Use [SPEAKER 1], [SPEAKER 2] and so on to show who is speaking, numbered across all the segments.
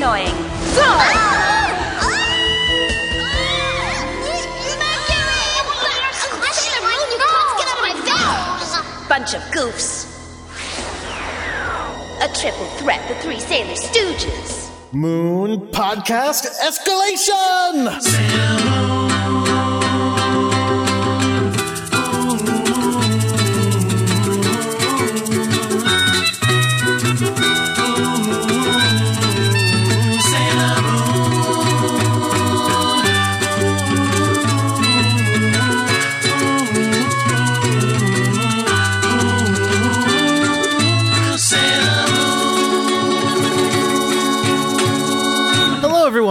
[SPEAKER 1] annoying. Bunch of goofs. A triple threat, the three Sailor Stooges.
[SPEAKER 2] Moon Podcast Escalation!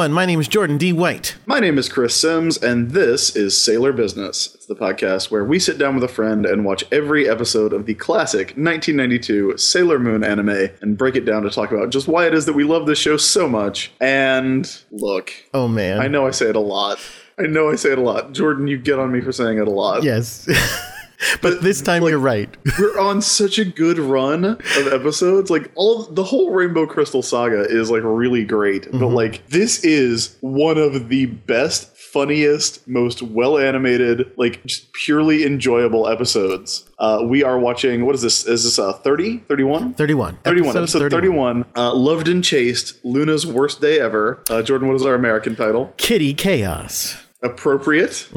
[SPEAKER 2] Hello. My name is Jordan D. White.
[SPEAKER 3] My name is Chris Sims, and this is Sailor Business. It's the podcast where we sit down with a friend and watch every episode of the classic 1992 Sailor Moon anime and break it down to talk about just why it is that we love this show so much. And look,
[SPEAKER 2] Oh, man.
[SPEAKER 3] I know I say it a lot. I know I say it a lot. Jordan, you get on me for saying it a lot.
[SPEAKER 2] Yes. but this time you're right.
[SPEAKER 3] We're on such a good run of episodes. Like all the whole Rainbow Crystal saga is like really great. But like this is one of the best, funniest, most well animated, like just purely enjoyable episodes. Uh, we are watching what is this? Is this uh 30? 31?
[SPEAKER 2] 31.
[SPEAKER 3] 31, episode 31. Uh, Loved and Chased, Luna's Worst Day Ever. Uh, Jordan, what is our American title?
[SPEAKER 2] Kitty Chaos.
[SPEAKER 3] Appropriate.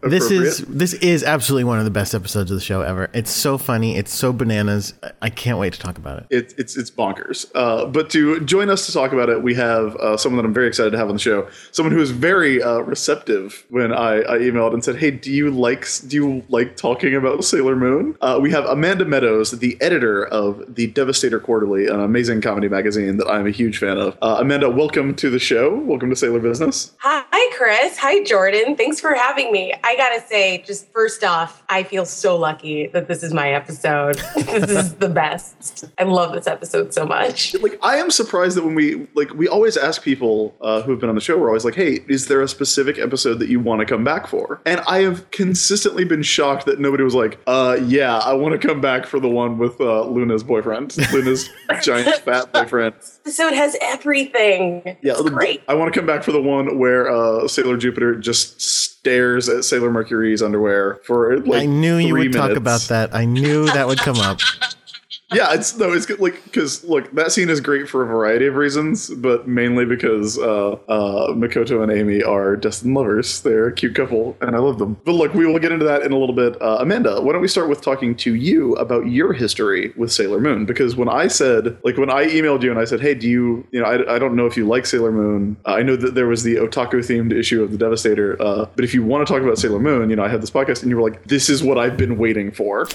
[SPEAKER 2] This is
[SPEAKER 3] Appropriate.
[SPEAKER 2] this is absolutely one of the best episodes of the show ever. It's so funny. It's so bananas. I- I can't wait to talk about it.
[SPEAKER 3] it, it's it's bonkers. Uh, but to join us to talk about it, we have uh, someone that I'm very excited to have on the show. Someone who was very uh, receptive when I, I emailed and said, "Hey, do you like do you like talking about Sailor Moon?" Uh, we have Amanda Meadows, the editor of the Devastator Quarterly, an amazing comedy magazine that I'm a huge fan of. Uh, Amanda, welcome to the show. Welcome to Sailor Business.
[SPEAKER 4] Hi, Chris. Hi, Jordan. Thanks for having me. I gotta say, just first off, I feel so lucky that this is my episode. this is the best. I love this episode so much.
[SPEAKER 3] like I am surprised that when we like we always ask people uh, who have been on the show, we're always like, "Hey, is there a specific episode that you want to come back for?" And I have consistently been shocked that nobody was like, "Uh, yeah, I want to come back for the one with uh, Luna's boyfriend, Luna's giant fat boyfriend."
[SPEAKER 4] Episode has everything.
[SPEAKER 3] Yeah,
[SPEAKER 4] it's great.
[SPEAKER 3] I want to come back for the one where uh, Sailor Jupiter just stares at Sailor Mercury's underwear for like.
[SPEAKER 2] I knew you
[SPEAKER 3] three
[SPEAKER 2] would talk about that. I knew that would come up.
[SPEAKER 3] Yeah, it's no, it's good, like because look, that scene is great for a variety of reasons, but mainly because uh, uh, Makoto and Ami are destined lovers. They're a cute couple, and I love them. But look, we will get into that in a little bit. Uh, Amanda, why don't we start with talking to you about your history with Sailor Moon? Because when I said, like, when I emailed you and I said, hey, do you, you know, I, I don't know if you like Sailor Moon. I know that there was the otaku themed issue of the Devastator, uh, but if you want to talk about Sailor Moon, you know, I have this podcast, and you were like, this is what I've been waiting for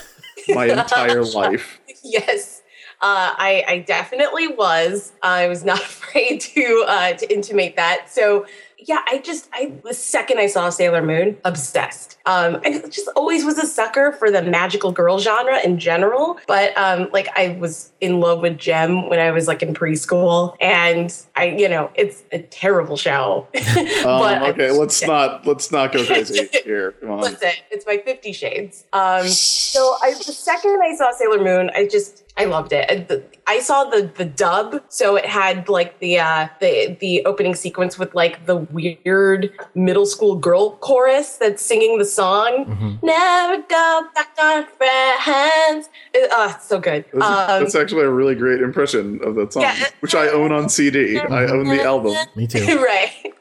[SPEAKER 3] my entire life.
[SPEAKER 4] yes. Uh, I, I definitely was. I was not afraid to uh, to intimate that. So yeah, I just I the second I saw Sailor Moon, obsessed. Um, I just always was a sucker for the magical girl genre in general. But um, like I was in love with Jem when I was like in preschool, and I you know it's a terrible show.
[SPEAKER 3] Um, okay, let's not let's not go crazy here. Come on.
[SPEAKER 4] Listen, it's my Fifty Shades. Um, so I, the second I saw Sailor Moon, I just I loved it. I saw the the dub, so it had like the uh, the the opening sequence with like the weird middle school girl chorus that's singing the song. Never go back on friends. It, oh, it's so good.
[SPEAKER 3] That's,
[SPEAKER 4] Um,
[SPEAKER 3] that's actually a really great impression of that song,
[SPEAKER 4] Yeah.
[SPEAKER 3] which I own on CD. I own the album.
[SPEAKER 2] Me too.
[SPEAKER 4] right.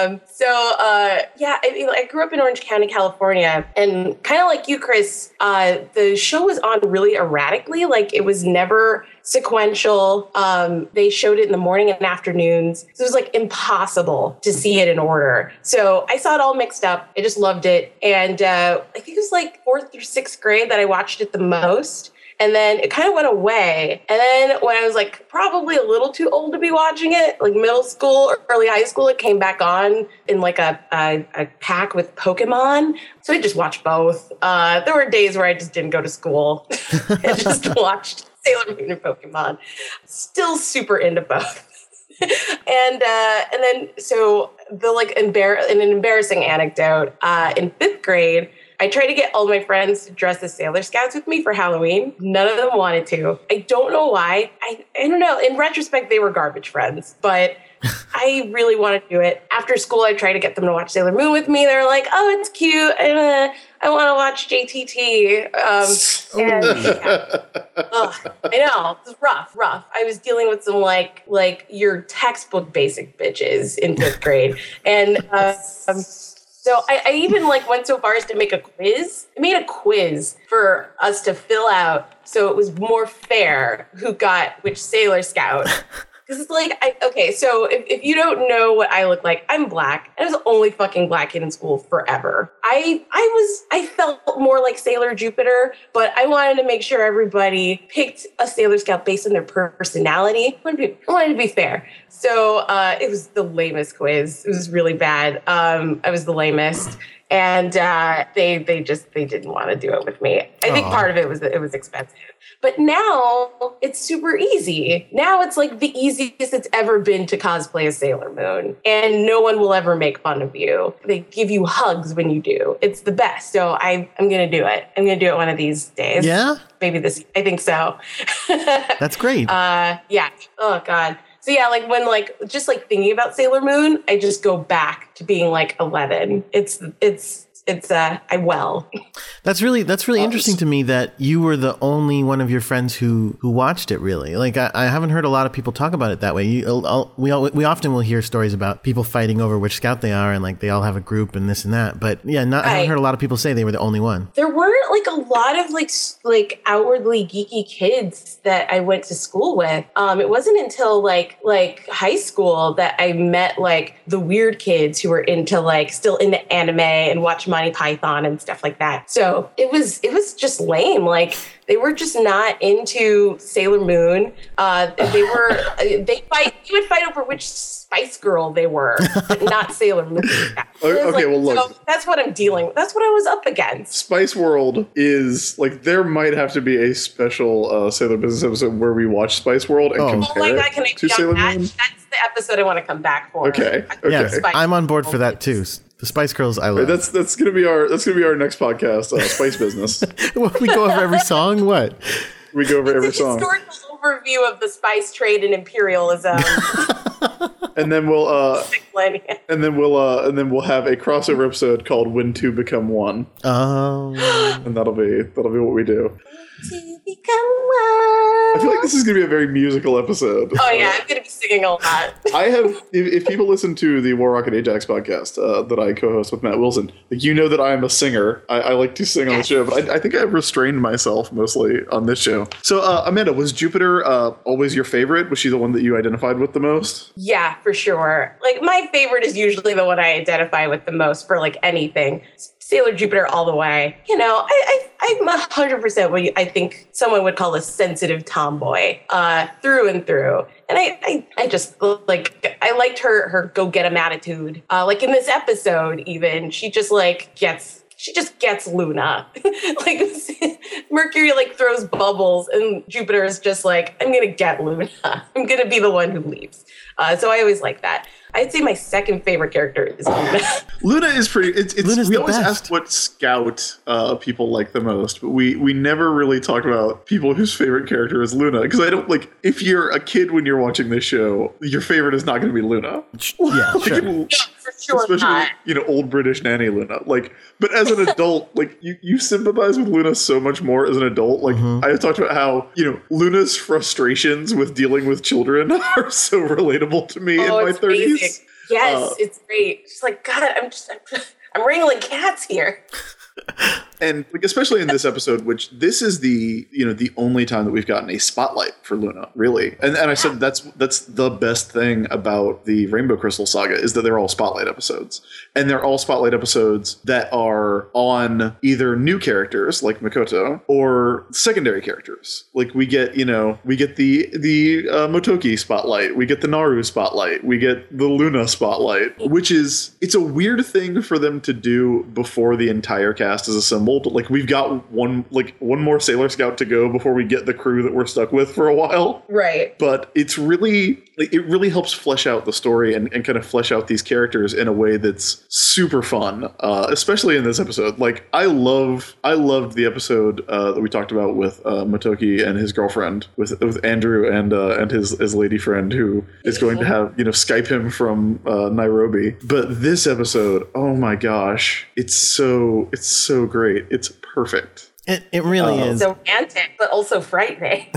[SPEAKER 4] Um, so uh, yeah, I, I grew up in Orange County, California, and kind of like you, Chris, uh, the show was on really erratically. Like it was never sequential. Um, they showed it in the morning and afternoons. So it was like impossible to see it in order. So I saw it all mixed up. I just loved it, and uh, I think it was like fourth or sixth grade that I watched it the most. And then it kind of went away. And then when I was like probably a little too old to be watching it, like middle school or early high school, it came back on in like a, a, a pack with Pokemon. So I just watched both. Uh, there were days where I just didn't go to school. I just watched Sailor Moon and Pokemon. Still super into both. and uh, and then so the like embar- an embarrassing anecdote uh, in fifth grade. I tried to get all my friends to dress as Sailor Scouts with me for Halloween. None of them wanted to. I don't know why. I, I don't know. In retrospect, they were garbage friends, but I really want to do it. After school, I tried to get them to watch Sailor Moon with me. They're like, "Oh, it's cute. And, uh, I want to watch JTT." Um, and, yeah. Ugh, I know it's rough, rough. I was dealing with some like like your textbook basic bitches in fifth grade, and uh, um, so I, I even like went so far as to make a quiz. I made a quiz for us to fill out, so it was more fair who got which Sailor Scout. Because it's like, I, okay, so if, if you don't know what I look like, I'm black. I was the only fucking black kid in school forever. I I was I felt more like Sailor Jupiter, but I wanted to make sure everybody picked a Sailor Scout based on their personality. I wanted to be, wanted to be fair. So uh, it was the lamest quiz. It was really bad. Um, I was the lamest and uh, they they just they didn't want to do it with me. I think
[SPEAKER 2] Aw.
[SPEAKER 4] part of it was that it was expensive, but now it's super easy. Now it's like the easiest it's ever been to cosplay a Sailor Moon, and no one will ever make fun of you. They give you hugs when you do. It's the best. So I I'm gonna do it. I'm gonna do it one of these days.
[SPEAKER 2] Yeah,
[SPEAKER 4] maybe this. I think so.
[SPEAKER 2] that's great.
[SPEAKER 4] Uh, yeah. Oh God. So yeah, like when like just like thinking about Sailor Moon, I just go back to being like 11. It's it's it's uh I well.
[SPEAKER 2] That's really that's really interesting to me that you were the only one of your friends who who watched it. Really, like I, I haven't heard a lot of people talk about it that way. You, I'll- I'll- we all, we often will hear stories about people fighting over which scout they are, and like they all have a group and this and that. But yeah, not I haven't heard a lot of people say they were the only one.
[SPEAKER 4] There weren't like a lot of like like outwardly geeky kids that I went to school with. Um, it wasn't until like like high school that I met like the weird kids who were into like still into anime and watch Monty Python and stuff like that. So it was it was just lame. Like they were just not into Sailor Moon. Uh, they were uh, they fight. You would fight over which Spice Girl they were, but not Sailor Moon. It was
[SPEAKER 3] Okay, well, look.
[SPEAKER 4] so that's what I'm dealing. with. That's what I was up against.
[SPEAKER 3] Spice World is like there might have to be a special uh, Sailor Business episode where we watch Spice World and
[SPEAKER 2] Oh.
[SPEAKER 4] Oh
[SPEAKER 3] compare
[SPEAKER 4] my god,
[SPEAKER 3] it
[SPEAKER 4] can I
[SPEAKER 3] to Sailor
[SPEAKER 4] that?
[SPEAKER 3] Moon.
[SPEAKER 4] That's the episode I want to come back for.
[SPEAKER 3] Okay, okay.
[SPEAKER 2] Yeah,
[SPEAKER 4] Spice
[SPEAKER 2] I'm on board for that too. S- The Spice Girls, I love.
[SPEAKER 3] That's that's gonna be our that's gonna be our next podcast, uh, Spice Business.
[SPEAKER 2] we go over every song. What?
[SPEAKER 3] We go over every
[SPEAKER 4] It's a
[SPEAKER 3] song,
[SPEAKER 4] historical overview of the spice trade and imperialism.
[SPEAKER 3] and then we'll uh, and then we'll uh, and then we'll have a crossover episode called "When Two Become One,"
[SPEAKER 2] Um,
[SPEAKER 3] and that'll be that'll be what we do.
[SPEAKER 4] To become one.
[SPEAKER 3] I feel like this is gonna be a very musical episode.
[SPEAKER 4] Oh yeah, I'm gonna be singing a lot.
[SPEAKER 3] I have. If, if people listen to the War Rocket Ajax podcast uh, that I co-host with Matt Wilson, like, you know that I am a singer. I, I like to sing on the show, but I, I think I've restrained myself mostly on this show. So, uh, Amanda, was Jupiter uh, always your favorite? Was she the one that you identified with the most?
[SPEAKER 4] Yeah, for sure. Like my favorite is usually the one I identify with the most for like anything. Sailor Jupiter all the way. You know, I, hundred percent what you, I think someone would call a sensitive tomboy, uh, through and through. And I, I, I just like I liked her her go get 'em attitude. Uh, like in this episode, even she just like gets she just gets Luna. like Mercury like throws bubbles and Jupiter is just like, I'm gonna get Luna. I'm gonna be the one who leaves. Uh, so I always like that. I'd say my second favorite character is Luna.
[SPEAKER 3] Luna is pretty. It's, it's
[SPEAKER 2] Luna's
[SPEAKER 3] we
[SPEAKER 2] the
[SPEAKER 3] always
[SPEAKER 2] best.
[SPEAKER 3] ask what Scout uh, people like the most, but we we never really talk about people whose favorite character is Luna because I don't like. If you're a kid when you're watching this show, your favorite is not going to be Luna.
[SPEAKER 2] yeah,
[SPEAKER 3] Like,
[SPEAKER 2] sure.
[SPEAKER 3] it will-
[SPEAKER 4] for sure
[SPEAKER 3] especially
[SPEAKER 4] not.
[SPEAKER 3] you know old British nanny Luna. Like, but as an adult, like you you sympathize with Luna so much more as an adult. Like
[SPEAKER 2] Mm-hmm.
[SPEAKER 3] I talked about how you know Luna's frustrations with dealing with children are so relatable to me in
[SPEAKER 4] Oh,
[SPEAKER 3] my thirties.
[SPEAKER 4] Yes,
[SPEAKER 3] Uh,
[SPEAKER 4] it's great. She's like God, I'm just I'm, I'm wrangling cats here.
[SPEAKER 3] And like especially in this episode which this is the you know the only time that we've gotten a spotlight for luna really. And, and i said that's that's the best thing about the rainbow crystal saga is that they're all spotlight episodes. And they're all spotlight episodes that are on either new characters like makoto or secondary characters. Like we get you know we get the the uh, motoki spotlight we get the naru spotlight we get the luna spotlight which is it's a weird thing for them to do before the entire cast is assembled assembled. Like we've got one like one more Sailor Scout to go before we get the crew that we're stuck with for a while.
[SPEAKER 4] Right.
[SPEAKER 3] But it's really it really helps flesh out the story and, and kind of flesh out these characters in a way that's super fun, uh, especially in this episode. Like I love I loved the episode uh, that we talked about with uh, Motoki and his girlfriend with with Andrew and uh, and his his lady friend who is going to have you know Skype him from uh, Nairobi. But this episode, oh my gosh, it's so it's so great. It's perfect.
[SPEAKER 2] It, it really
[SPEAKER 3] Uh,
[SPEAKER 2] is.
[SPEAKER 4] So romantic, but also frightening.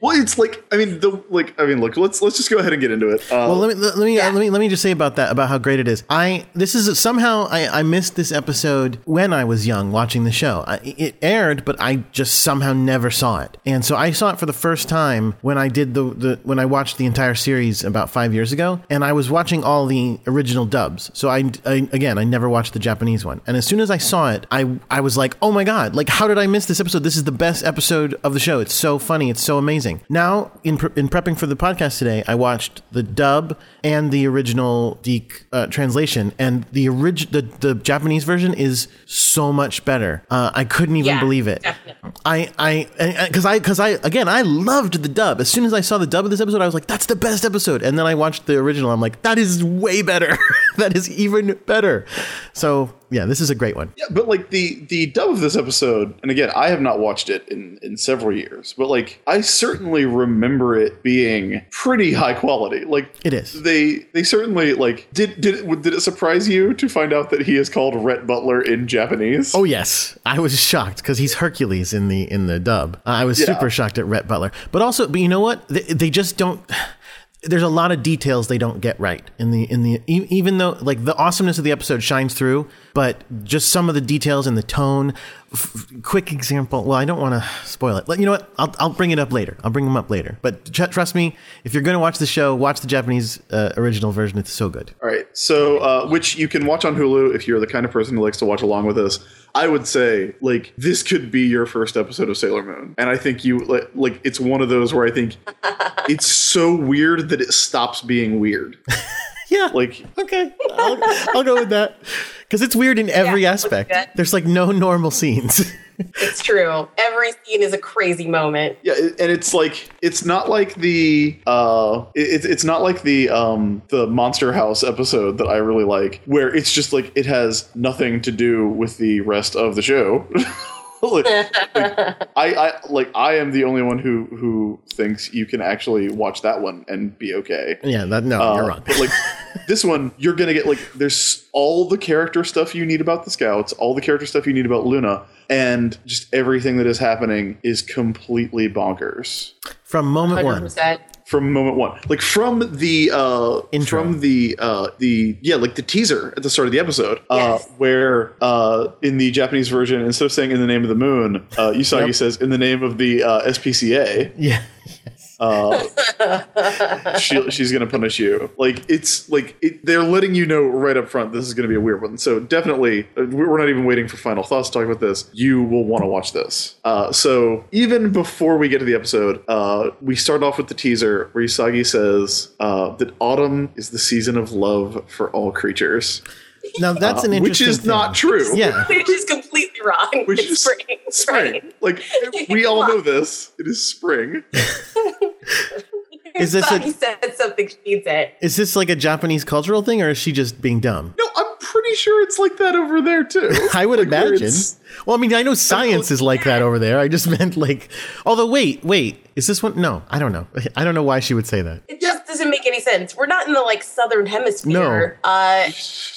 [SPEAKER 3] Well, it's like I mean the like I mean look let's let's just go ahead and get into it. Uh,
[SPEAKER 2] Well, let me let me,
[SPEAKER 4] Yeah.
[SPEAKER 2] let me let me just say about that about how great it is. I this is somehow I, I missed this episode when I was young watching the show. I, it aired, but I just somehow never saw it, and so I saw it for the first time when I did the, the when I watched the entire series about five years ago, and I was watching all the original dubs. So I, I again I never watched the Japanese one, and as soon as I saw it, I I was like, oh my god, like how did I miss this episode? This is the best episode of the show. It's so funny. It's so amazing. Now in pre- in prepping for the podcast today, I watched the dub and the original DiC uh, translation, and the orig- the the Japanese version is so much better. Uh, I couldn't even
[SPEAKER 4] Yeah,
[SPEAKER 2] believe it.
[SPEAKER 4] definitely.
[SPEAKER 2] I I because I because I again I loved the dub. As soon as I saw the dub of this episode, I was like, "That's the best episode." And then I watched the original. I'm like, "That is way better. that is even better." So yeah, this is a great one.
[SPEAKER 3] Yeah, but like the the dub of this episode, and again, I have not watched it in in several years, but like I certainly remember it being pretty high quality. Like
[SPEAKER 2] It is.
[SPEAKER 3] They they certainly like did did it, did it surprise you to find out that he is called Rhett Butler in Japanese?
[SPEAKER 2] Oh yes, I was shocked because he's Hercules in the in the dub. I was
[SPEAKER 3] Yeah.
[SPEAKER 2] super shocked at Rhett Butler, but also, but you know what? They, they just don't. There's a lot of details they don't get right in the in the even though like the awesomeness of the episode shines through, but just some of the details and the tone. F- quick example. Well, I don't want to spoil it. Let you know what? I'll I'll bring it up later. I'll bring them up later. But tr- trust me, if you're going to watch the show, watch the Japanese uh, original version. It's so good.
[SPEAKER 3] All right, so uh, which you can watch on Hulu if you're the kind of person who likes to watch along with us. I would say like this could be your first episode of Sailor Moon, and I think you like like it's one of those where I think it's so weird that it stops being weird.
[SPEAKER 2] Yeah.
[SPEAKER 3] Like
[SPEAKER 2] Okay, I'll, I'll go with that because it's weird in every
[SPEAKER 4] Yeah,
[SPEAKER 2] aspect. There's like no normal scenes.
[SPEAKER 4] it's true. Every scene is a crazy moment.
[SPEAKER 3] Yeah, and it's like it's not like the uh, it, it's not like the um the Monster House episode that I really like, where it's just like it has nothing to do with the rest of the show. like, like, I, I like I am the only one who who thinks you can actually watch that one and be okay.
[SPEAKER 2] yeah, that, no,
[SPEAKER 3] Uh,
[SPEAKER 2] you're wrong.
[SPEAKER 3] But like this one, you're gonna get like there's all the character stuff you need about the scouts, all the character stuff you need about Luna, and just everything that is happening is completely bonkers
[SPEAKER 2] From moment
[SPEAKER 4] Hundred
[SPEAKER 2] one.
[SPEAKER 4] Percent.
[SPEAKER 3] from moment one. Like from the uh
[SPEAKER 2] Intro.
[SPEAKER 3] from the uh the yeah, like the teaser at the start of the episode. Uh where uh in the Japanese version, instead of saying in the name of the moon, uh Usagi
[SPEAKER 2] Yep.
[SPEAKER 3] says in the name of the uh SPCA.
[SPEAKER 2] Yeah.
[SPEAKER 3] Uh, she, she's going to punish you. Like it's like it, they're letting you know right up front this is going to be a weird one. So definitely, uh, we're not even waiting for final thoughts to talk about this. You will want to watch this. Uh, so even before we get to the episode, uh, we start off with the teaser where Usagi says uh, that autumn is the season of love for all creatures,
[SPEAKER 2] Now that's an
[SPEAKER 3] Uh, which
[SPEAKER 2] interesting.
[SPEAKER 3] is not true.
[SPEAKER 2] Yeah.
[SPEAKER 4] Which is completely wrong.
[SPEAKER 3] Which
[SPEAKER 4] it's
[SPEAKER 3] is
[SPEAKER 4] spring.
[SPEAKER 3] Spring. Like we all know this. It is spring.
[SPEAKER 2] Is this a-
[SPEAKER 4] He said something. She needs it.
[SPEAKER 2] Is this like a Japanese cultural thing, or is she just being dumb?
[SPEAKER 3] No, I'm pretty sure it's like that over there too.
[SPEAKER 2] I would
[SPEAKER 3] Like,
[SPEAKER 2] imagine. Well, I mean, I know science is like that over there. I just meant like. Although, wait, wait, is this one? No, I don't know. I don't know why she would say that.
[SPEAKER 4] It just doesn't make any sense. We're not in the like southern hemisphere. Uh,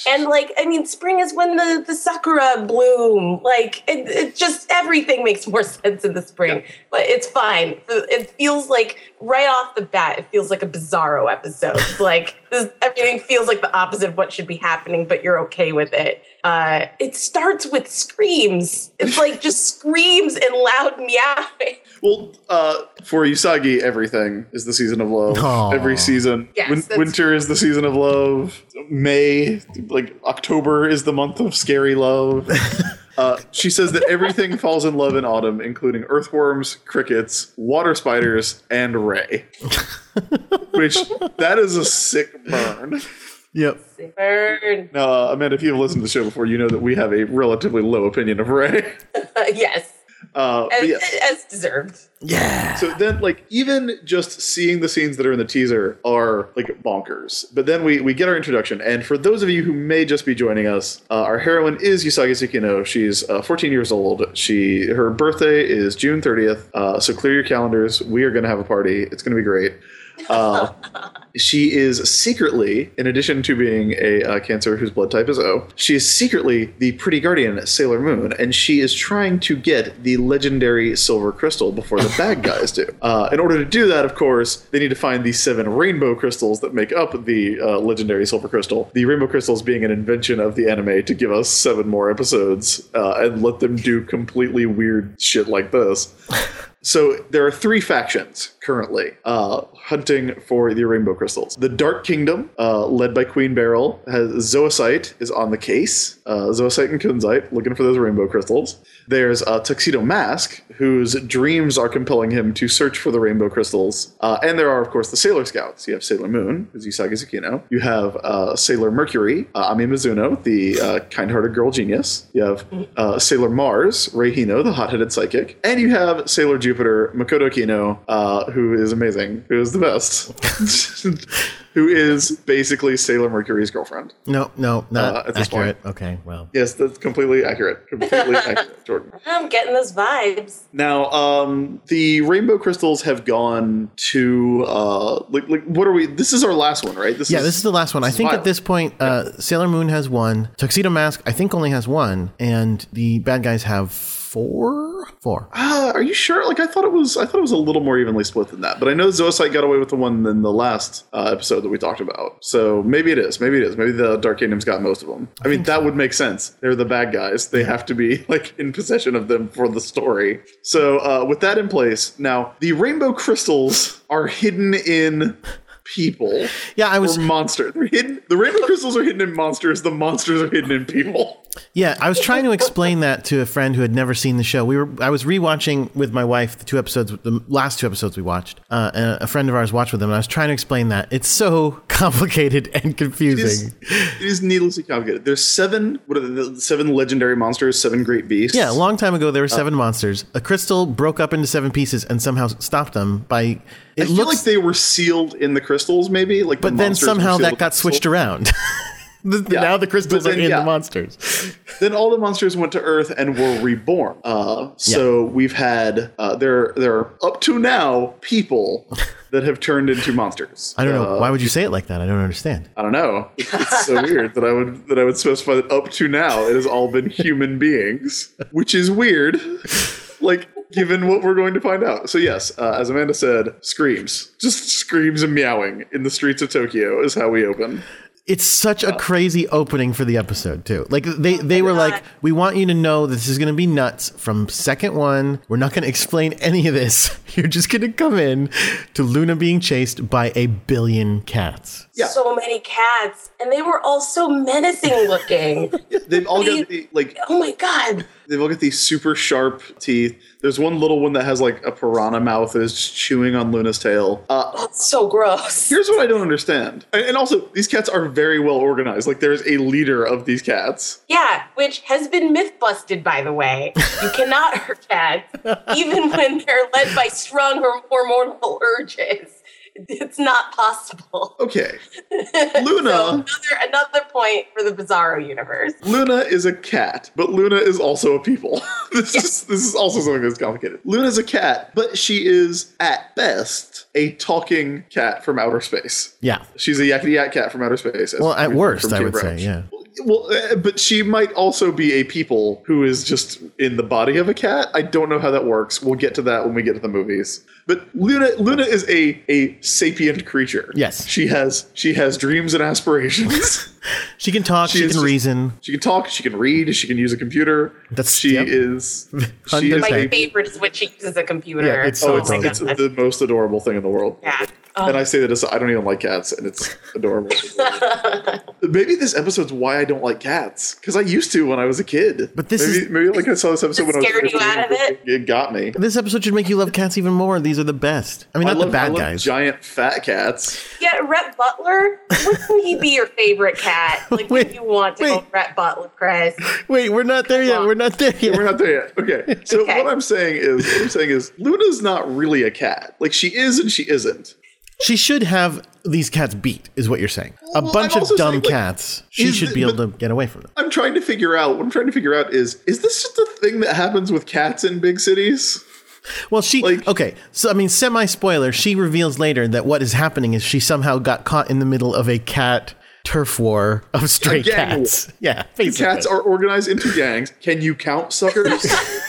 [SPEAKER 4] and like, I mean, spring is when the, the sakura bloom. Like, it, it just everything makes more sense in the spring. But it's fine. It feels like right off the bat, it feels like a bizarro episode. like this, everything feels like the opposite of what should be happening, but you're okay with it. Uh, it starts with screams. It's like just screams and loud meowing.
[SPEAKER 3] Well, uh, for Usagi, everything is the season of love.
[SPEAKER 2] Aw.
[SPEAKER 3] Every season.
[SPEAKER 4] Yes,
[SPEAKER 3] Win-
[SPEAKER 4] that's-
[SPEAKER 3] winter is the season of love. May, like October, is the month of scary love. Uh, she says that everything falls in love in autumn, including earthworms, crickets, water spiders, and Rei. Which that is a sick burn.
[SPEAKER 2] Yep.
[SPEAKER 4] Burn.
[SPEAKER 3] Now, uh, Amanda, if you've listened to the show before, you know that we have a relatively low opinion of Rei.
[SPEAKER 4] yes.
[SPEAKER 3] Uh,
[SPEAKER 4] As,
[SPEAKER 3] yeah.
[SPEAKER 4] as deserved.
[SPEAKER 2] Yeah.
[SPEAKER 3] So then, like, even just seeing the scenes that are in the teaser are like bonkers. But then we, we get our introduction, and for those of you who may just be joining us, uh, our heroine is Usagi Tsukino. She's uh, 14 years old. She her birthday is June 30th. Uh, so clear your calendars. We are going to have a party. It's going to be great. Uh, she is secretly, in addition to being a uh, Cancer whose blood type is O, she is secretly the pretty guardian Sailor Moon, and she is trying to get the legendary silver crystal before the bad guys do. Uh, in order to do that, of course, they need to find the seven rainbow crystals that make up the uh, legendary silver crystal. The rainbow crystals being an invention of the anime to give us seven more episodes uh, and let them do completely weird shit like this. So there are three factions currently uh, hunting for the rainbow crystals. The Dark Kingdom, uh, led by Queen Beryl, has Zoisite is on the case. Uh, Zoisite and Kunzite looking for those rainbow crystals. There's uh, Tuxedo Mask, whose dreams are compelling him to search for the rainbow crystals. Uh, and there are, of course, the Sailor Scouts. You have Sailor Moon, who's Usagi Tsukino. You have uh, Sailor Mercury, uh, Ami Mizuno, the uh, kind-hearted girl genius. You have uh, Sailor Mars, Rei Hino, the hot-headed psychic. And you have Sailor Jupiter, Makoto Kino, uh, who is amazing, who is the best. who is basically Sailor Mercury's girlfriend.
[SPEAKER 2] No, no, not
[SPEAKER 3] Uh, at this
[SPEAKER 2] accurate. Okay, well.
[SPEAKER 3] Yes, that's completely accurate. Completely accurate, Jordan.
[SPEAKER 4] I'm getting those vibes.
[SPEAKER 3] Now, um, the rainbow crystals have gone to uh, like, like what are we? This is our last one, right? This
[SPEAKER 2] Yeah, this is the last one. I think at this point, uh, Sailor Moon has one. Tuxedo Mask, I think, only has one, and the bad guys have four. Four.
[SPEAKER 3] Uh, are you sure? Like I thought it was. I thought it was a little more evenly split than that. But I know Zoisite got away with the one in the last uh, episode that we talked about. So maybe it is. Maybe it is. Maybe the Dark Kingdom's got most of them. I mean, that would make sense. They're the bad guys. They have to be like in possession of them for the story. So uh, with that in place, now the rainbow crystals are hidden in people.
[SPEAKER 2] Yeah, I was.
[SPEAKER 3] monster. They're hidden. The rainbow crystals are hidden in monsters. The monsters are hidden in people.
[SPEAKER 2] Yeah, I was trying to explain that to a friend who had never seen the show. We were, I was rewatching with my wife the two episodes, the last two episodes we watched. Uh, and a friend of ours watched with them, and I was trying to explain that it's so complicated and confusing.
[SPEAKER 3] it is needlessly complicated. There's seven. What are the, the seven legendary monsters? Seven great beasts.
[SPEAKER 2] Yeah, a long time ago there were seven monsters. A crystal broke up into seven pieces and somehow stopped them by.
[SPEAKER 3] I
[SPEAKER 2] It
[SPEAKER 3] feel like they were sealed in the crystals, maybe. Like, the
[SPEAKER 2] but then somehow that got
[SPEAKER 3] the
[SPEAKER 2] switched around. The-
[SPEAKER 3] Yeah,
[SPEAKER 2] now the crystals
[SPEAKER 3] but
[SPEAKER 2] are in
[SPEAKER 3] yeah.
[SPEAKER 2] the monsters.
[SPEAKER 3] Then all the monsters went to Earth and were reborn. Uh, so we've had uh, there there are up to now people that have turned into monsters.
[SPEAKER 2] I don't know.
[SPEAKER 3] Uh,
[SPEAKER 2] Why would you say it like that? I don't understand.
[SPEAKER 3] I don't know. It's, it's so weird that I would that I would specify that up to now it has all been human beings, which is weird. Like given what we're going to find out. So yes, uh, as Amanda said, screams, just screams and meowing in the streets of Tokyo is how we open.
[SPEAKER 2] It's such a crazy opening for the episode too. Like they they were like, we want you to know this is going to be nuts from second one. We're not going to explain any of this. You're just going to come in to Luna being chased by a billion cats.
[SPEAKER 3] Yeah.
[SPEAKER 4] So many cats, and they were all so menacing looking.
[SPEAKER 3] They've all got the, like
[SPEAKER 4] oh my god!
[SPEAKER 3] They've all got these super sharp teeth. There's one little one that has like a piranha mouth that is just chewing on Luna's tail. Uh,
[SPEAKER 4] That's so gross.
[SPEAKER 3] here's what I don't understand. And and also, these cats are very well organized. Like there's a leader of these cats.
[SPEAKER 4] Yeah, which has been myth busted, by the way. You cannot hurt cats, even when they're led by strong or hormonal urges. It's not possible.
[SPEAKER 3] Okay, Luna.
[SPEAKER 4] So another another point for the Bizarro universe.
[SPEAKER 3] Luna is a cat, but Luna is also a people. this is this is also something that's complicated. Luna's a cat, but she is at best a talking cat from outer space.
[SPEAKER 2] Yeah.
[SPEAKER 3] She's a yakety yak cat from outer space.
[SPEAKER 2] Well, at worst,
[SPEAKER 3] heard
[SPEAKER 2] I
[SPEAKER 3] Kim
[SPEAKER 2] would say,
[SPEAKER 3] Branch.
[SPEAKER 2] yeah.
[SPEAKER 3] Well, uh, but she might also be a people who is just in the body of a cat. I don't know how that works. We'll get to that when we get to the movies. But Luna, Luna is a a sapient creature.
[SPEAKER 2] Yes.
[SPEAKER 3] she has she has dreams and aspirations.
[SPEAKER 2] She can talk. She,
[SPEAKER 3] She
[SPEAKER 2] can
[SPEAKER 3] just-
[SPEAKER 2] reason.
[SPEAKER 3] she can talk. She can read. She can use a computer.
[SPEAKER 2] That's-
[SPEAKER 3] she
[SPEAKER 2] yep.
[SPEAKER 3] is. She is
[SPEAKER 4] My
[SPEAKER 2] Okay.
[SPEAKER 3] a,
[SPEAKER 4] favorite is when she uses a computer.
[SPEAKER 2] Yeah, it's
[SPEAKER 3] oh,
[SPEAKER 2] so
[SPEAKER 3] it's,
[SPEAKER 4] my
[SPEAKER 3] it's the most adorable thing in the world.
[SPEAKER 4] yeah. Oh,
[SPEAKER 3] And I say that as I don't even like cats, and it's adorable. maybe this episode's why I don't like cats because I used to when I was a kid.
[SPEAKER 2] But this
[SPEAKER 3] maybe,
[SPEAKER 2] is-
[SPEAKER 3] maybe like I saw this episode when I was
[SPEAKER 4] scared you
[SPEAKER 3] 15,
[SPEAKER 4] out of it?
[SPEAKER 3] It got me.
[SPEAKER 2] This episode should make you love cats even more. These are the best. I mean,
[SPEAKER 3] I
[SPEAKER 2] not
[SPEAKER 3] love,
[SPEAKER 2] the bad
[SPEAKER 3] I love
[SPEAKER 2] guys.
[SPEAKER 3] giant fat cats.
[SPEAKER 4] Yeah, Rhett Butler. Wouldn't he be your favorite cat? Like,
[SPEAKER 2] Wait,
[SPEAKER 4] if you want to
[SPEAKER 2] wait.
[SPEAKER 4] go Rhett Butler, Chris.
[SPEAKER 2] Wait, we're not there yet.
[SPEAKER 4] on.
[SPEAKER 2] We're not there yet.
[SPEAKER 3] We're not there yet. Okay. So
[SPEAKER 4] Okay.
[SPEAKER 3] what I'm saying is, what I'm saying is, Luna's not really a cat. Like she is and she isn't.
[SPEAKER 2] She should have these cats beat, is what you're saying. A
[SPEAKER 3] Well,
[SPEAKER 2] bunch of dumb
[SPEAKER 3] saying, like,
[SPEAKER 2] cats. She
[SPEAKER 3] is
[SPEAKER 2] should
[SPEAKER 3] the-
[SPEAKER 2] be able to get away from them.
[SPEAKER 3] I'm trying to figure out. What I'm trying to figure out is, is this just a thing that happens with cats in big cities?
[SPEAKER 2] Well, she
[SPEAKER 3] Like-
[SPEAKER 2] okay. So I mean, semi spoiler. She reveals later that what is happening is she somehow got caught in the middle of a cat turf war of stray
[SPEAKER 3] gang war.
[SPEAKER 2] cats. Yeah, basically.
[SPEAKER 3] Cats are organized into gangs. Can you count suckers?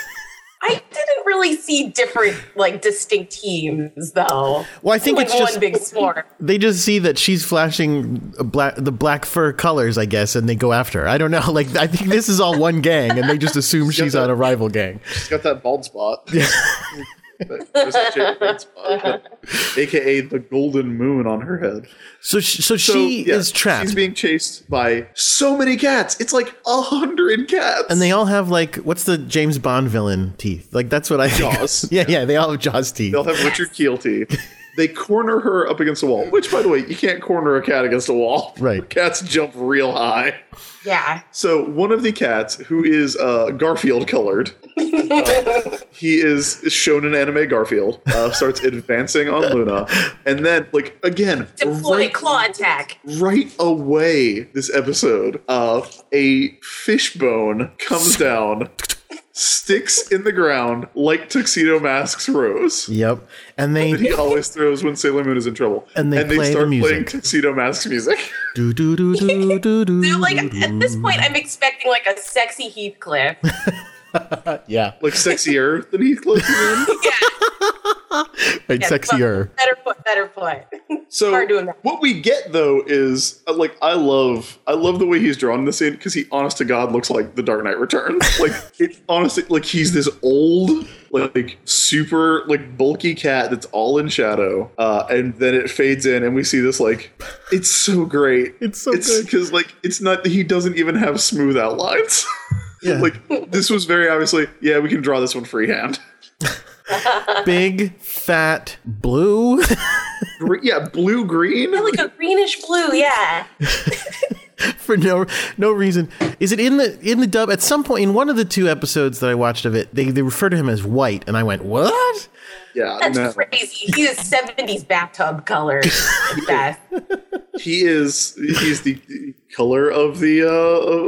[SPEAKER 4] I really see different, like, distinct teams, though.
[SPEAKER 2] Well, I think
[SPEAKER 4] like
[SPEAKER 2] it's just-
[SPEAKER 4] one big swarm.
[SPEAKER 2] They just see that she's flashing black, the black fur colors, I guess, and they go after her. I don't know. Like, I think this is all one gang, and they just assume she's on a rival gang.
[SPEAKER 3] She's got that bald spot. Yeah. AKA the golden moon on her head.
[SPEAKER 2] So, she, so,
[SPEAKER 3] So,
[SPEAKER 2] she
[SPEAKER 3] yeah,
[SPEAKER 2] is trapped,
[SPEAKER 3] She's being chased by so many cats. It's like a hundred cats.
[SPEAKER 2] and they all have like what's the James Bond villain teeth? Like that's what I think.
[SPEAKER 3] Jaws.
[SPEAKER 2] yeah, yeah, they all have Jaws teeth.
[SPEAKER 3] They'll have Richard Kiel teeth. They corner her up against the wall, which, by the way, you can't corner a cat against a wall.
[SPEAKER 2] Right.
[SPEAKER 3] Cats jump real high.
[SPEAKER 4] Yeah.
[SPEAKER 3] So one of the cats, who is uh, Garfield colored, uh, he is shown in anime Garfield, uh, starts advancing on Luna, and then, like again,
[SPEAKER 4] Deploy
[SPEAKER 3] right,
[SPEAKER 4] claw attack.
[SPEAKER 3] right away this episode, uh, a fishbone comes down, sticks in the ground like Tuxedo Mask's Rose.
[SPEAKER 2] Yep, and they
[SPEAKER 3] That he always throws when Sailor Moon is in trouble.
[SPEAKER 2] And they play the
[SPEAKER 3] start
[SPEAKER 2] music.
[SPEAKER 3] playing Tuxedo Mask's music.
[SPEAKER 2] do do do do do do.
[SPEAKER 4] So, like, at this point, I'm expecting, like, a sexy Heathcliff.
[SPEAKER 2] yeah,
[SPEAKER 3] like sexier than Heathcliff. you mean?
[SPEAKER 2] right,
[SPEAKER 4] Yeah,
[SPEAKER 2] sexier.
[SPEAKER 4] Better put, better put.
[SPEAKER 3] So
[SPEAKER 4] Hard to imagine.
[SPEAKER 3] what we get though is uh, like I love I love the way he's drawn this in because he honest to God looks like the Dark Knight Returns. like it honestly like he's this old like super like bulky cat that's all in shadow uh and then it fades in and we see this like it's so great
[SPEAKER 2] It's so
[SPEAKER 3] it's
[SPEAKER 2] good.
[SPEAKER 3] because like it's not he doesn't even have smooth outlines
[SPEAKER 2] Yeah.
[SPEAKER 3] like this was very obviously yeah we can draw this one freehand
[SPEAKER 2] Big fat blue.
[SPEAKER 3] Gre- yeah blue green Yeah,
[SPEAKER 4] like a greenish blue, yeah.
[SPEAKER 2] for no no reason. Is it in the in the dub? At some point in one of the two episodes that I watched of it, they, they refer to him as white, and I went, "What?"
[SPEAKER 3] yeah
[SPEAKER 4] That's
[SPEAKER 3] no.
[SPEAKER 4] crazy. He is 70s bathtub color. at best.
[SPEAKER 3] he is he's the color of the uh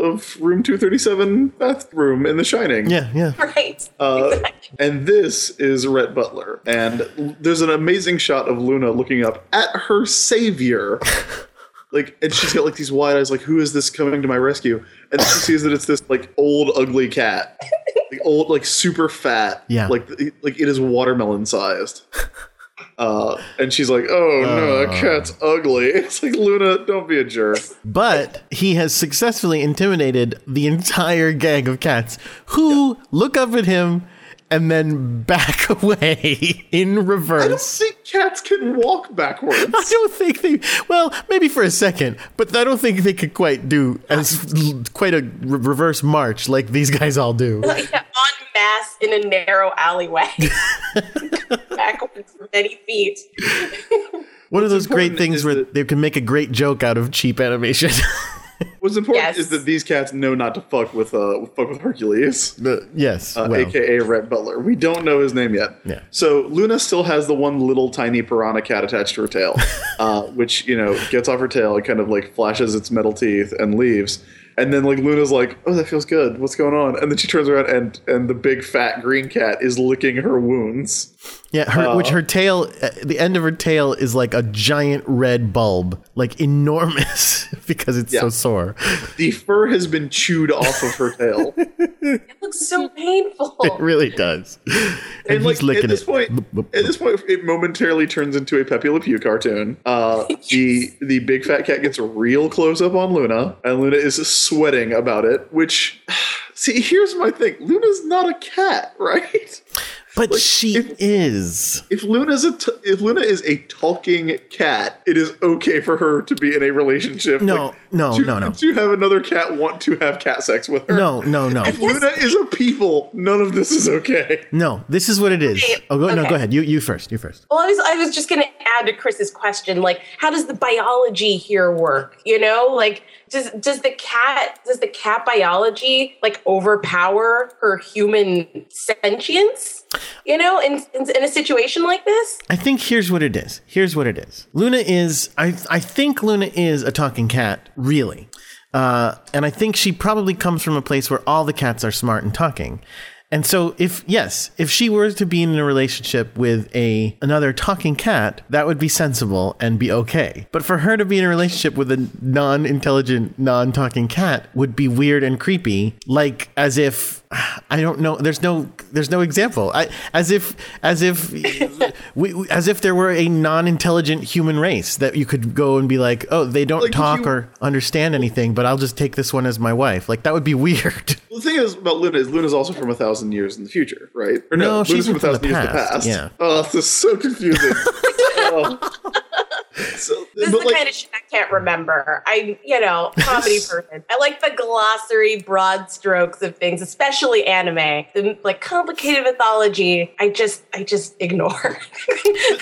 [SPEAKER 3] of room 237 bathroom in the shining
[SPEAKER 2] Yeah, yeah.
[SPEAKER 4] Right.
[SPEAKER 3] uh,
[SPEAKER 4] exactly.
[SPEAKER 3] and this is Rhett Butler and there's an amazing shot of Luna looking up at her savior like and she's got like these wide eyes like who is this coming to my rescue and she sees that it's this like old ugly cat like old like super fat
[SPEAKER 2] Yeah.
[SPEAKER 3] like like it is watermelon sized uh, and she's like, "Oh no, that
[SPEAKER 2] Uh.
[SPEAKER 3] cat's ugly." It's like Luna, don't be a jerk.
[SPEAKER 2] But he has successfully intimidated the entire gang of cats who look up at him and then back away in reverse.
[SPEAKER 3] I don't
[SPEAKER 2] reverse.
[SPEAKER 3] think cats can walk backwards.
[SPEAKER 2] I don't think they. Well, maybe for a second, but I don't think they could quite do as quite a re- reverse march like these guys all do.
[SPEAKER 4] Like, en masse in a narrow alleyway. Backwards for many feet.
[SPEAKER 2] One of those great things where
[SPEAKER 3] that-
[SPEAKER 2] they can make a great joke out of cheap animation.
[SPEAKER 3] What's important
[SPEAKER 4] Yes.
[SPEAKER 3] is that these cats know not to fuck with uh fuck with Hercules,
[SPEAKER 2] The- yes,
[SPEAKER 3] uh,
[SPEAKER 2] well,
[SPEAKER 3] aka Rhett Butler. We don't know his name yet.
[SPEAKER 2] Yeah.
[SPEAKER 3] So Luna still has the one little tiny piranha cat attached to her tail, uh, which you know gets off her tail and kind of like flashes its metal teeth and leaves. And then like Luna's like, "Oh, that feels good. What's going on?" And then she turns around and and the big fat green cat is licking her wounds.
[SPEAKER 2] Yeah. Her, which
[SPEAKER 3] uh,
[SPEAKER 2] her tail, uh, the end of her tail is like a giant red bulb, like enormous because it's so sore.
[SPEAKER 3] The fur has been chewed off of her tail.
[SPEAKER 4] It looks so painful.
[SPEAKER 2] It really does. And,
[SPEAKER 3] and like
[SPEAKER 2] he's licking
[SPEAKER 3] at this
[SPEAKER 2] it.
[SPEAKER 3] point, at this point, it momentarily turns into a Pepe Le Pew cartoon. Uh, the the big fat cat gets a real close up on Luna, and Luna is sweating about it. Which, see, here's my thing: Luna's not a cat, right?
[SPEAKER 2] But
[SPEAKER 3] Like,
[SPEAKER 2] she
[SPEAKER 3] if-
[SPEAKER 2] is.
[SPEAKER 3] If Luna's a t- if Luna is a talking cat, it is okay for her to be in a relationship.
[SPEAKER 2] No,
[SPEAKER 3] like,
[SPEAKER 2] no,
[SPEAKER 3] to,
[SPEAKER 2] no, no.
[SPEAKER 3] To have another cat want to have cat sex with her.
[SPEAKER 2] No, no, no.
[SPEAKER 3] If Luna is a people, none of this is okay.
[SPEAKER 2] No, this is what it is.
[SPEAKER 4] Okay,
[SPEAKER 2] Oh, go, no, go ahead. You, you first. You first.
[SPEAKER 4] Well, I was I was just going to add to Chris's question, like, how does the biology here work? You know, like, does does the cat does the cat biology like overpower her human sentience? You know, in in, in a situation like this.
[SPEAKER 2] I think here's what it is. Here's what it is. Luna is. I I think Luna is a talking cat, really, uh, and I think she probably comes from a place where all the cats are smart and talking. And so, if yes, if she were to be in a relationship with a another talking cat, that would be sensible and be okay. But for her to be in a relationship with a non-intelligent, non-talking cat would be weird and creepy. Like as if I don't know. There's no there's no example. I, as if as if we, we- as if there were a non-intelligent human race that you could go and be like, oh, they don't
[SPEAKER 3] Like,
[SPEAKER 2] talk
[SPEAKER 3] you-
[SPEAKER 2] or understand anything, but I'll just take this one as my wife. Like that would be weird.
[SPEAKER 3] Well, the thing is about Luna is Luna's also from a thousand years in the future, right? Or
[SPEAKER 2] No, she's
[SPEAKER 3] Luna's
[SPEAKER 2] from the past, yeah.
[SPEAKER 3] Oh, this is so confusing. oh. So,
[SPEAKER 4] This is the
[SPEAKER 3] like,
[SPEAKER 4] kind of shit I can't remember. I, you know, comedy person. I like the glossary, broad strokes of things, especially anime. The like complicated mythology, I just, I just ignore.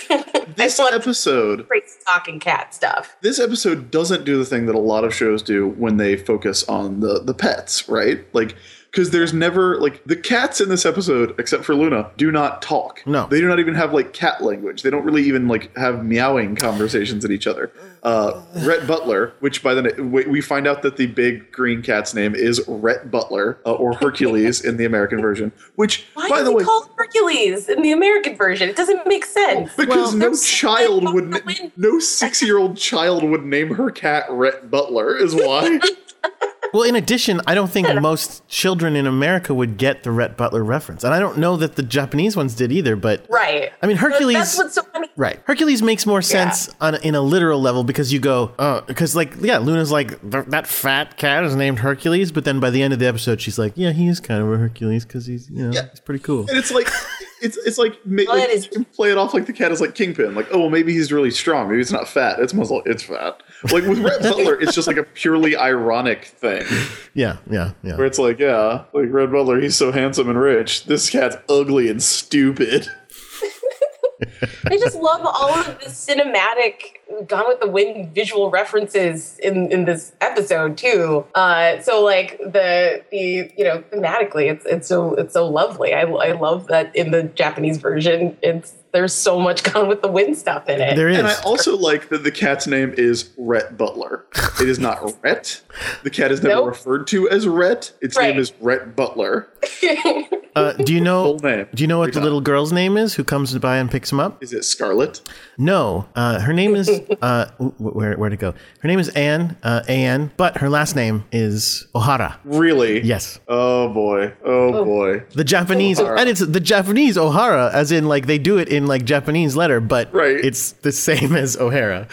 [SPEAKER 3] this episode
[SPEAKER 4] great talking cat stuff.
[SPEAKER 3] this episode doesn't do the thing that a lot of shows do when they focus on the the pets, right? Like because there's never like the cats in this episode, except for Luna, do not talk.
[SPEAKER 2] No.
[SPEAKER 3] they do not even have like cat language. They don't really even like have meowing conversations at each other. Uh, Rhett Butler, which by the na- we we find out that the big green cat's name is Rhett Butler uh, or Hercules in the American version. Which,
[SPEAKER 4] Why
[SPEAKER 3] by
[SPEAKER 4] is
[SPEAKER 3] the
[SPEAKER 4] he
[SPEAKER 3] way,
[SPEAKER 4] called Hercules in the American version? It doesn't make sense.
[SPEAKER 3] because
[SPEAKER 2] Well,
[SPEAKER 3] no child
[SPEAKER 4] something
[SPEAKER 3] would,
[SPEAKER 4] about the wind.
[SPEAKER 3] no six-year-old child would name her cat Rhett Butler. Is why.
[SPEAKER 2] Well, in addition, I don't think most children in America would get the Rhett Butler reference, and I don't know that the Japanese ones did either. But
[SPEAKER 4] right.
[SPEAKER 2] I mean,
[SPEAKER 4] But
[SPEAKER 2] Hercules.
[SPEAKER 4] That's what's so funny.
[SPEAKER 2] Right. Hercules makes more sense on in a literal level because you go, uh, oh, because like, yeah, Luna's like that fat cat is named Hercules, but then by the end of the episode, she's like, yeah, he is kind of a Hercules because he's, you know,
[SPEAKER 3] Yeah.
[SPEAKER 2] he's pretty cool.
[SPEAKER 3] And it's like, it's it's like, ma-
[SPEAKER 4] Well,
[SPEAKER 3] like
[SPEAKER 4] it is-
[SPEAKER 3] you can play it off like the cat is like Kingpin. Like, oh, well, maybe he's really strong. Maybe it's not fat. It's muscle. It's fat. Like with Rhett Butler, it's just like a purely ironic thing
[SPEAKER 2] Yeah, yeah, yeah.
[SPEAKER 3] where it's like, yeah, like Rhett Butler, he's so handsome and rich. This cat's ugly and stupid.
[SPEAKER 4] I just love all of the cinematic Gone with the Wind visual references in, in this episode too. Uh, so like the the you know thematically, it's it's so it's so lovely. I, I love that in the Japanese version, it's there's so much Gone with the Wind stuff in it.
[SPEAKER 2] There is.
[SPEAKER 3] And I also like that the cat's name is Rhett Butler. It is not Rhett. The cat is never
[SPEAKER 4] Nope.
[SPEAKER 3] referred to as Rhett. Its
[SPEAKER 4] Right.
[SPEAKER 3] name is Rhett Butler.
[SPEAKER 2] uh, do you know? Do you know what
[SPEAKER 3] Every
[SPEAKER 2] the little girl's name is who comes by and picks him up?
[SPEAKER 3] Is it Scarlet?
[SPEAKER 2] No, uh, her name is uh, where where to go? Her name is Anne, uh, Anne, but her last name is Ohara.
[SPEAKER 3] Really?
[SPEAKER 2] Yes.
[SPEAKER 3] Oh boy. Oh, boy.
[SPEAKER 2] The Japanese,
[SPEAKER 3] Ohara.
[SPEAKER 2] and it's the Japanese O'Hara, as in like they do it in like Japanese letter, but
[SPEAKER 3] Right.
[SPEAKER 2] it's the same as O'Hara.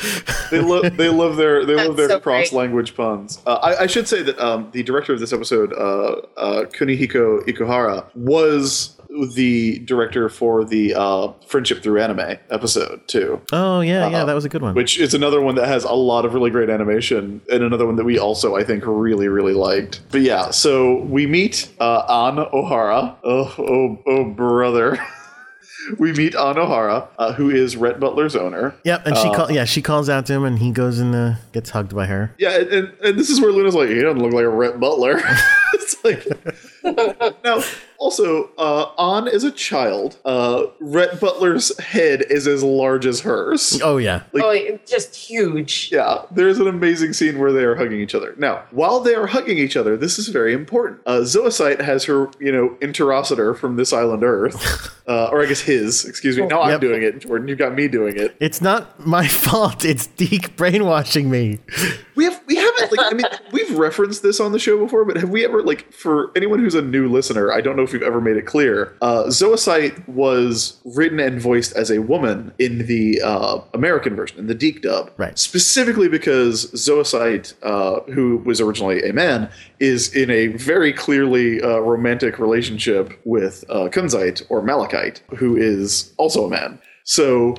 [SPEAKER 3] They love they love their they love their
[SPEAKER 4] so great.
[SPEAKER 3] cross language puns. Uh, I, I should say that um, the director of this episode, uh, uh, Kunihiko Ikuhara, was the director for the uh, Friendship Through Anime episode too.
[SPEAKER 2] oh yeah, yeah, that was a good one.
[SPEAKER 3] which is another one that has a lot of really great animation and another one that we also i think really really liked but yeah so we meet uh, an ohara oh oh oh brother we meet an ohara uh, who is rhett butler's owner
[SPEAKER 2] yep, and she
[SPEAKER 3] uh,
[SPEAKER 2] call, yeah she calls out to him, and he goes and uh, gets hugged by her.
[SPEAKER 3] yeah and, and, and this is where luna's like he doesn't look like a rhett butler it's like now also uh an is a child uh rhett butler's head is as large as hers
[SPEAKER 2] Oh yeah,
[SPEAKER 4] oh, just huge.
[SPEAKER 3] Yeah, there's an amazing scene where they are hugging each other. Now, while they are hugging each other, this is very important. Uh, Zoisite has her, you know, interocitor from this island Earth, uh, or I guess his. Excuse me. Now I'm doing it, Jordan. You've got me doing it.
[SPEAKER 2] it's not my fault. It's DiC brainwashing me.
[SPEAKER 3] We have we haven't like I mean, we've referenced this on the show before, but have we ever like for anyone who's a new listener? I don't know if we've ever made it clear. Uh, Zoisite was written and voiced as a woman in the uh, American version, in the DiC dub,
[SPEAKER 2] Right.
[SPEAKER 3] Specifically because Zoisite, uh, who was originally a man, is in a very clearly uh, romantic relationship with uh, Kunzite or Malachite, who is also a man. So,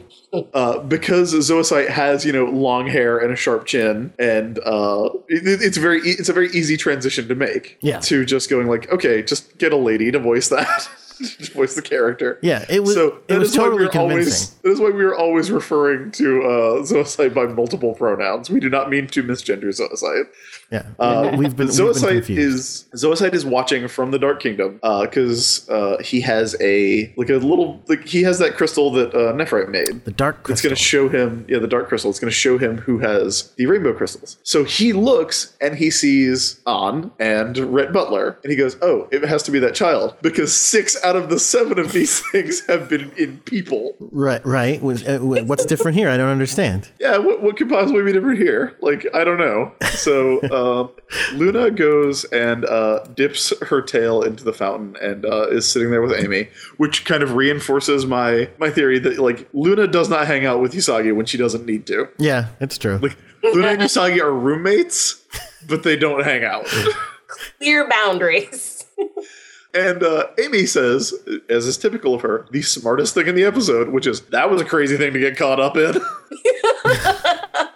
[SPEAKER 3] uh, because Zoisite has you know long hair and a sharp chin, and uh, it, it's very e- it's a very easy transition to make.
[SPEAKER 2] Yeah.
[SPEAKER 3] To just going like, okay, just get a lady to voice that, to voice the character.
[SPEAKER 2] Yeah, it was.
[SPEAKER 3] So
[SPEAKER 2] it was
[SPEAKER 3] is why
[SPEAKER 2] totally
[SPEAKER 3] we're
[SPEAKER 2] convincing.
[SPEAKER 3] always that is why we are always referring to uh, Zoisite by multiple pronouns. We do not mean to misgender Zoisite.
[SPEAKER 2] Yeah,
[SPEAKER 3] Uh,
[SPEAKER 2] we've been. We've been
[SPEAKER 3] Zoisite
[SPEAKER 2] confused.
[SPEAKER 3] is Zoisite is watching from the Dark Kingdom because uh, he has a like a little like he has that crystal that uh, Nephrite made.
[SPEAKER 2] the dark crystal.
[SPEAKER 3] It's going to show him, yeah, the dark crystal. It's going to show him who has the rainbow crystals. So he looks and he sees An and Rhett Butler, and he goes, "Oh, it has to be that child because six out of the seven of these things have been in people."
[SPEAKER 2] right, right. Uh, What's different here? I don't understand.
[SPEAKER 3] Yeah, what, what could possibly be different here? Like, I don't know. So um, Luna goes and uh, dips her tail into the fountain and uh, is sitting there with Ami, which kind of reinforces my my theory that like Luna does not hang out with Usagi when she doesn't need to.
[SPEAKER 2] Yeah, it's true.
[SPEAKER 3] Like Luna and Usagi are roommates, but they don't hang out.
[SPEAKER 4] Clear boundaries.
[SPEAKER 3] And uh, Ami says, as is typical of her, the smartest thing in the episode, which is that was a crazy thing to get caught up in.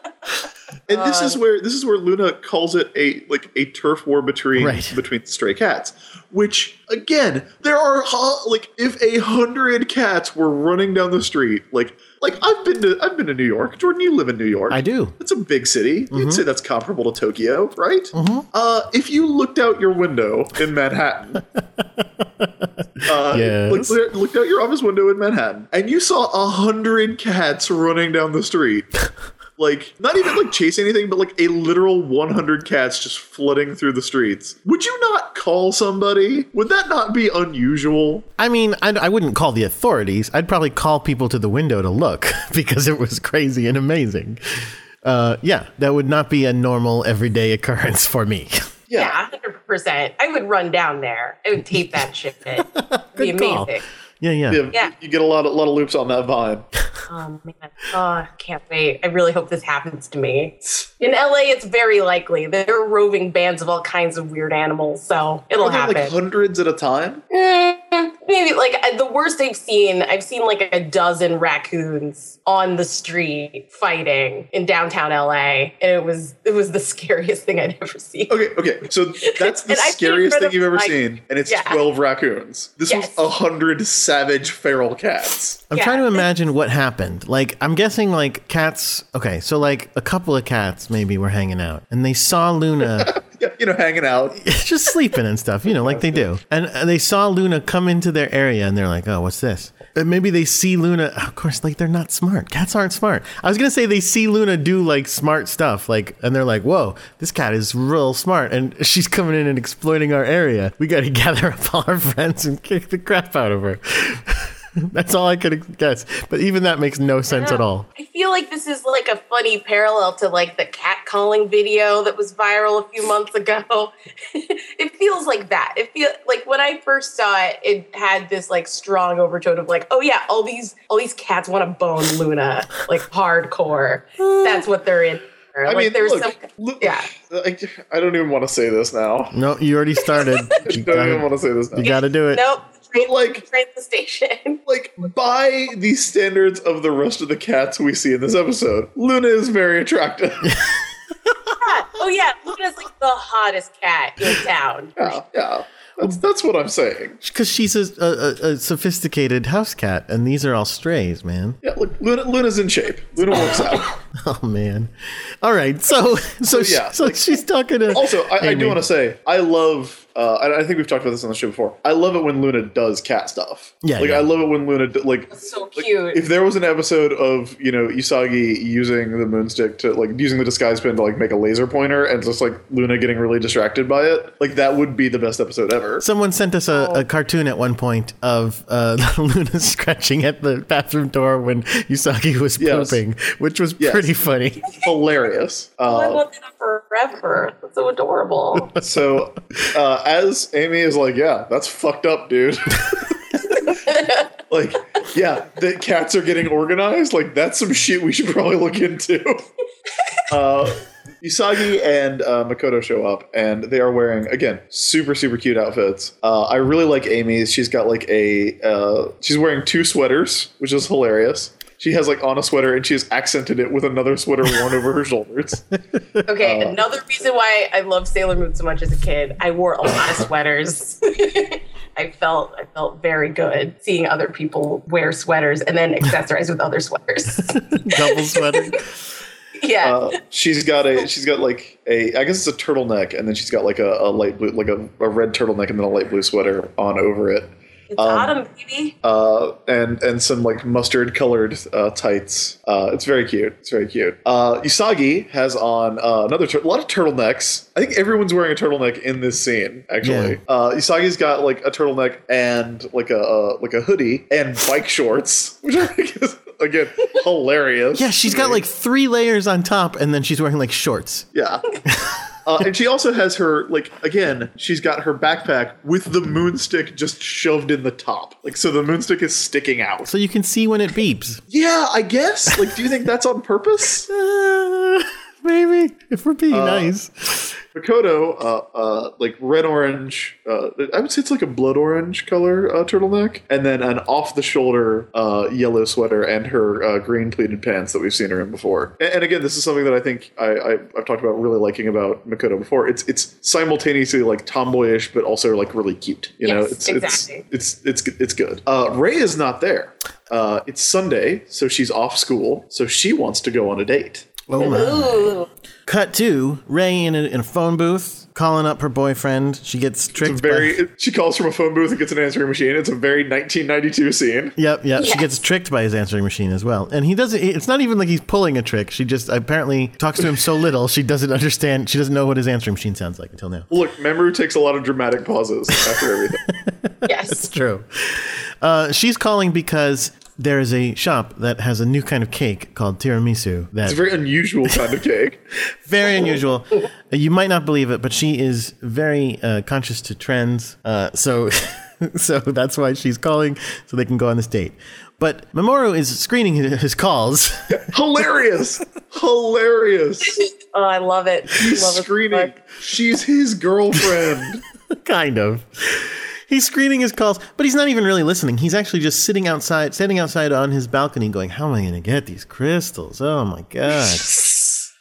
[SPEAKER 3] and this is where this is where Luna calls it a like a turf war between
[SPEAKER 2] Right.
[SPEAKER 3] between stray cats. Which again, there are like if a hundred cats were running down the street, like like I've been to I've been to New York. Jordan, you live in New York.
[SPEAKER 2] I do.
[SPEAKER 3] It's a big city. You'd say that's comparable to Tokyo, right? Uh, if you looked out your window in Manhattan, uh,
[SPEAKER 2] Yes.
[SPEAKER 3] looked, looked out your office window in Manhattan, and you saw a hundred cats running down the street. Like, not even like chase anything, but like a literal 100 cats just flooding through the streets. Would you not call somebody? Would that not be unusual?
[SPEAKER 2] I mean, I, I wouldn't call the authorities. I'd probably call people to the window to look because it was crazy and amazing. Uh, yeah, that would not be a normal everyday occurrence for me.
[SPEAKER 4] Yeah, hundred percent. I would run down there. I would tape that shit. It'd be
[SPEAKER 2] Good call.
[SPEAKER 4] Amazing.
[SPEAKER 2] Yeah, yeah.
[SPEAKER 3] You,
[SPEAKER 4] Yeah.
[SPEAKER 3] you get a lot of, lot of loops on that vine.
[SPEAKER 4] Oh man, oh, can't wait. I really hope this happens to me. In LA, it's very likely. There are roving bands of all kinds of weird animals, so it'll
[SPEAKER 3] Are there,
[SPEAKER 4] happen.
[SPEAKER 3] like hundreds at a time?
[SPEAKER 4] Mm, Mm, maybe like uh, the worst I've seen, I've seen like a dozen raccoons on the street fighting in downtown LA, and it was it was the scariest thing I'd ever seen.
[SPEAKER 3] Okay, okay. So that's the
[SPEAKER 4] And I've seen
[SPEAKER 3] scariest thing you've ever
[SPEAKER 4] like-
[SPEAKER 3] seen, and it's
[SPEAKER 4] Yeah.
[SPEAKER 3] 12 raccoons. This
[SPEAKER 4] Yes.
[SPEAKER 3] was a hundred savage feral cats.
[SPEAKER 2] I'm
[SPEAKER 4] Yeah.
[SPEAKER 2] trying to imagine what happened. Like, I'm guessing like cats. Okay, so like a couple of cats maybe were hanging out and they saw Luna
[SPEAKER 3] Yeah, you know, hanging out.
[SPEAKER 2] just sleeping and stuff, you know, like they do. And they saw Luna come into their area and they're like, oh, what's this? And maybe they see Luna. Of course, like they're not smart. Cats aren't smart. I was gonna say they see Luna do like smart stuff, like, and they're like, "Whoa, this cat is real smart," and she's coming in and exploiting our area. We got to gather up all our friends and kick the crap out of her. That's all I could guess. But even that makes no sense at all.
[SPEAKER 4] I feel like this is like a funny parallel to like the cat calling video that was viral a few months ago. it feels like that. It feel like when I first saw it, it had this like strong overtone of like, oh yeah, all these all these cats want to bone Luna like hardcore. Uh, That's what they're in.
[SPEAKER 3] I
[SPEAKER 4] like
[SPEAKER 3] mean,
[SPEAKER 4] there's
[SPEAKER 3] look,
[SPEAKER 4] some
[SPEAKER 3] look-
[SPEAKER 4] yeah.
[SPEAKER 3] I, I don't even want to say this now.
[SPEAKER 2] No, you already started.
[SPEAKER 3] I
[SPEAKER 2] You
[SPEAKER 3] don't even want
[SPEAKER 2] gotta,
[SPEAKER 3] to say this now.
[SPEAKER 2] you gotta do it.
[SPEAKER 4] Nope. Train,
[SPEAKER 3] But, like-
[SPEAKER 4] train the station.
[SPEAKER 3] Like, by the standards of the rest of the cats we see in this episode, Luna is very attractive.
[SPEAKER 4] oh yeah, Luna's like the hottest cat in town.
[SPEAKER 3] yeah, yeah. That's, that's what I'm saying.
[SPEAKER 2] Because she's a, a, a sophisticated house cat, and these are all strays, man.
[SPEAKER 3] Yeah, look, Luna, Luna's in shape. Luna works out.
[SPEAKER 2] Oh man. All right. So so,
[SPEAKER 3] yeah,
[SPEAKER 2] she- so
[SPEAKER 3] like-
[SPEAKER 2] she's talking to.
[SPEAKER 3] Also, I, I do want to say I love. Uh, I, I think we've talked about this on the show before. I love it when Luna does cat stuff.
[SPEAKER 2] Yeah,
[SPEAKER 3] like
[SPEAKER 2] yeah.
[SPEAKER 3] I love it when Luna do, like.
[SPEAKER 4] So
[SPEAKER 3] like,
[SPEAKER 4] cute.
[SPEAKER 3] if there was an episode of you know Usagi using the moonstick to like using the disguise pin to like make a laser pointer and just like Luna getting really distracted by it, like that would be the best episode ever.
[SPEAKER 2] Someone sent us a, a cartoon at one point of uh, Luna scratching at the bathroom door when Usagi was
[SPEAKER 3] Yes.
[SPEAKER 2] pooping, which was
[SPEAKER 3] Yes.
[SPEAKER 2] pretty funny.
[SPEAKER 3] Hilarious.
[SPEAKER 4] oh, I
[SPEAKER 3] Uh,
[SPEAKER 4] want that forever. That's so adorable.
[SPEAKER 3] So, uh, as Ami is like, yeah, that's fucked up, dude. like, yeah, the cats are getting organized. Like, that's some shit we should probably look into. Uh, Usagi and uh, Makoto show up, and they are wearing again super super cute outfits. Uh, I really like Ami's. She's got like a uh, she's wearing two sweaters, which is hilarious. She has like on a sweater, and she has accented it with another sweater worn over her shoulders.
[SPEAKER 4] Okay,
[SPEAKER 3] Uh,
[SPEAKER 4] another reason why I love Sailor Moon so much as a kid, I wore a lot of sweaters. I felt I felt very good seeing other people wear sweaters and then accessorize with other sweaters.
[SPEAKER 2] Double sweater.
[SPEAKER 4] yeah.
[SPEAKER 3] Uh, she's got a she's got like a I guess it's a turtleneck, and then she's got like a, a light blue like a, a red turtleneck and then a light blue sweater on over it.
[SPEAKER 4] It's
[SPEAKER 3] um,
[SPEAKER 4] autumn, baby.
[SPEAKER 3] uh, and and some like mustard colored uh, tights. Uh, it's very cute. It's very cute. Uh, Usagi has on uh, another tur- a lot of turtlenecks. I think everyone's wearing a turtleneck in this scene. Actually,
[SPEAKER 2] Yeah.
[SPEAKER 3] uh, Usagi's got like a turtleneck and like a uh, like a hoodie and bike shorts, which I think is again hilarious.
[SPEAKER 2] Yeah, she's got like three layers on top, and then she's wearing like shorts.
[SPEAKER 3] Yeah. Uh, and she also has her like again. She's got her backpack with the moonstick just shoved in the top, like so the moonstick is sticking out.
[SPEAKER 2] So you can see when it beeps.
[SPEAKER 3] Yeah, I guess. Like, do you think that's on purpose?
[SPEAKER 2] Uh, maybe, if we're being nice.
[SPEAKER 3] Makoto, uh, uh, like red orange. Uh, I would say it's like a blood orange color uh, turtleneck, and then an off the shoulder uh, yellow sweater and her uh, green pleated pants that we've seen her in before. And, and again, this is something that I think I, I, I've talked about really liking about Makoto before. It's it's simultaneously like tomboyish, but also like really cute. You know, it's
[SPEAKER 4] exactly.
[SPEAKER 3] it's it's it's it's good. Uh, Rei is not there. Uh, it's Sunday, so she's off school, so she wants to go on a date.
[SPEAKER 2] Oh my.
[SPEAKER 4] Ooh.
[SPEAKER 2] Cut to Rei in a, in a phone booth calling up her boyfriend. She gets tricked.
[SPEAKER 3] It's
[SPEAKER 2] by-
[SPEAKER 3] very. She calls from a phone booth and gets an answering machine. It's a very 1992 scene.
[SPEAKER 2] Yep, yep. She gets tricked by his answering machine as well. And he doesn't, it's not even like he's pulling a trick. She just apparently talks to him so little, she doesn't understand, she doesn't know what his answering machine sounds like until now.
[SPEAKER 3] Look, Mamoru takes a lot of dramatic pauses after everything.
[SPEAKER 4] Yes.
[SPEAKER 2] That's true. Uh, she's calling because there is a shop that has a new kind of cake called tiramisu That
[SPEAKER 3] It's
[SPEAKER 2] that's
[SPEAKER 3] a very unusual kind of cake.
[SPEAKER 2] very unusual. You might not believe it, but she is very uh, conscious to trends. Uh, so, so that's why she's calling so they can go on this date. But Mamoru is screening his his calls.
[SPEAKER 3] Hilarious, hilarious.
[SPEAKER 4] Oh, I love it.
[SPEAKER 3] He's
[SPEAKER 4] love
[SPEAKER 3] screening. She's his girlfriend.
[SPEAKER 2] kind of. He's screening his calls, but he's not even really listening. He's actually just sitting outside, standing outside on his balcony, going, "How am I going to get these crystals? Oh my god!"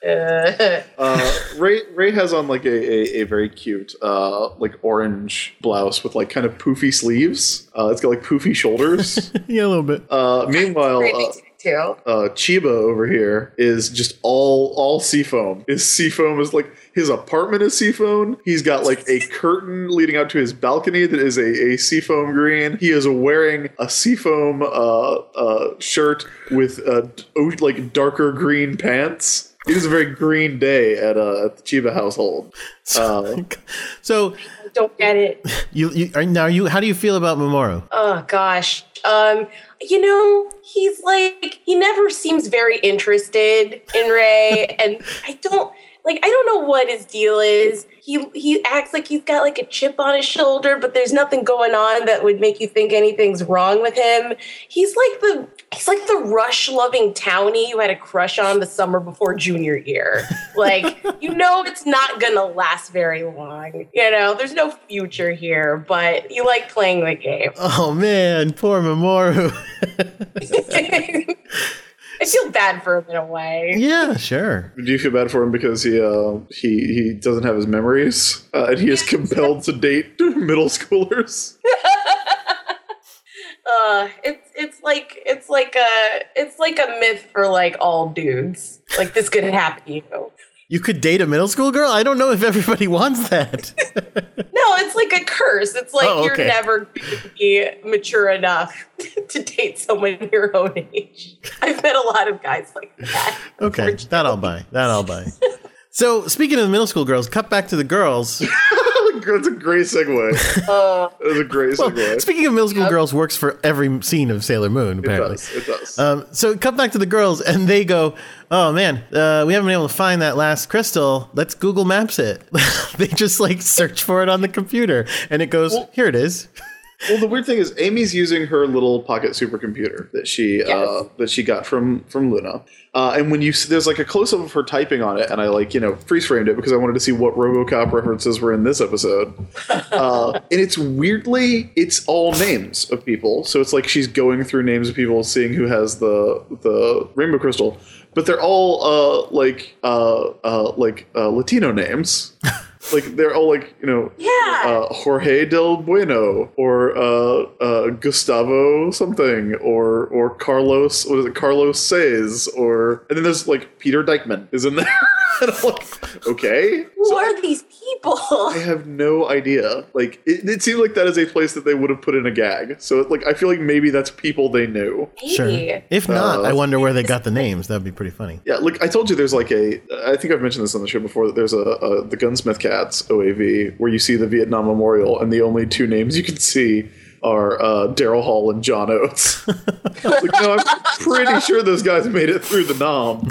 [SPEAKER 4] Uh,
[SPEAKER 3] Rei Rei has on like a, a, a very cute uh, like orange blouse with like kind of poofy sleeves. Uh, it's got like poofy shoulders.
[SPEAKER 2] yeah, a little bit.
[SPEAKER 3] Uh, meanwhile, uh,
[SPEAKER 4] too.
[SPEAKER 3] uh, Chiba over here is just all all seafoam. His seafoam is like his apartment is seafoam. He's got like a curtain leading out to his balcony that is a, a seafoam green. He is wearing a seafoam uh, uh, shirt with uh, like darker green pants. It is a very green day at, uh, at the Chiba household. Uh,
[SPEAKER 2] So,
[SPEAKER 4] Don't get it.
[SPEAKER 2] you, you are now you. How do you feel about Mamoru?
[SPEAKER 4] Oh gosh. Um, you know, he's like he never seems very interested in Rei, and I don't like I don't know what his deal is. He he acts like he's got like a chip on his shoulder, but there's nothing going on that would make you think anything's wrong with him. He's like the he's like the rush loving townie you had a crush on the summer before junior year. Like, you know it's not gonna last very long. You know, there's no future here, but you like playing the game.
[SPEAKER 2] Oh man, poor Mamoru.
[SPEAKER 4] I feel bad for him in a way.
[SPEAKER 2] yeah, sure.
[SPEAKER 3] do you feel bad for him because he uh, he he doesn't have his memories uh, and he is compelled to date middle schoolers?
[SPEAKER 4] Uh, it's it's like it's like a it's like a myth for like all dudes. Like this could happen to you.
[SPEAKER 2] You could date a middle school girl. I don't know if everybody wants that.
[SPEAKER 4] No, it's like a curse. It's like
[SPEAKER 2] Oh, okay.
[SPEAKER 4] you're never going to be mature enough to date someone your own age. I've met a lot of guys like that.
[SPEAKER 2] Okay, that I'll buy. That I'll buy. So, speaking of middle school girls, cut back to the girls.
[SPEAKER 3] that's a great segue.
[SPEAKER 4] Uh,
[SPEAKER 3] That's a great segue.
[SPEAKER 2] Speaking of middle school girls, works for every scene of Sailor Moon.
[SPEAKER 3] it
[SPEAKER 2] Apparently,
[SPEAKER 3] does. It does.
[SPEAKER 2] Um, so cut back to the girls, and they go, "Oh man, uh, we haven't been able to find that last crystal. Let's Google Maps it." they just like search for it on the computer, and it goes, "Here it is."
[SPEAKER 3] Well, the weird thing is, Ami's using her little pocket supercomputer that she uh, that she got from from Luna. Uh, and when you s- there's like a close up of her typing on it, and I like you know freeze framed it because I wanted to see what RoboCop references were in this episode. Uh, and it's weirdly, it's all names of people. So it's like she's going through names of people, seeing who has the the rainbow crystal. But they're all uh, like uh, uh, like uh, Latino names. like they're all like you know
[SPEAKER 4] Yeah.
[SPEAKER 3] uh, Jorge del Bueno or uh, uh, Gustavo something or or Carlos what is it Carlos Says or and then there's like Peter Dykeman is in there and I'm like okay
[SPEAKER 4] who
[SPEAKER 3] So
[SPEAKER 4] are these people?
[SPEAKER 3] I have no idea like it, it seemed like that is a place that they would have put in a gag so like I feel like maybe that's people they knew
[SPEAKER 2] Sure. If not,
[SPEAKER 3] Uh,
[SPEAKER 2] I wonder where they got the names. That'd be pretty funny.
[SPEAKER 3] yeah like I told you there's like a I think I've mentioned this on the show before that there's a, a the Gunsmith Cats OAV where you see the Vietnam Memorial and the only two names you can see are uh, Daryl Hall and John Oates. like, no, I'm pretty sure those guys made it through the Nom.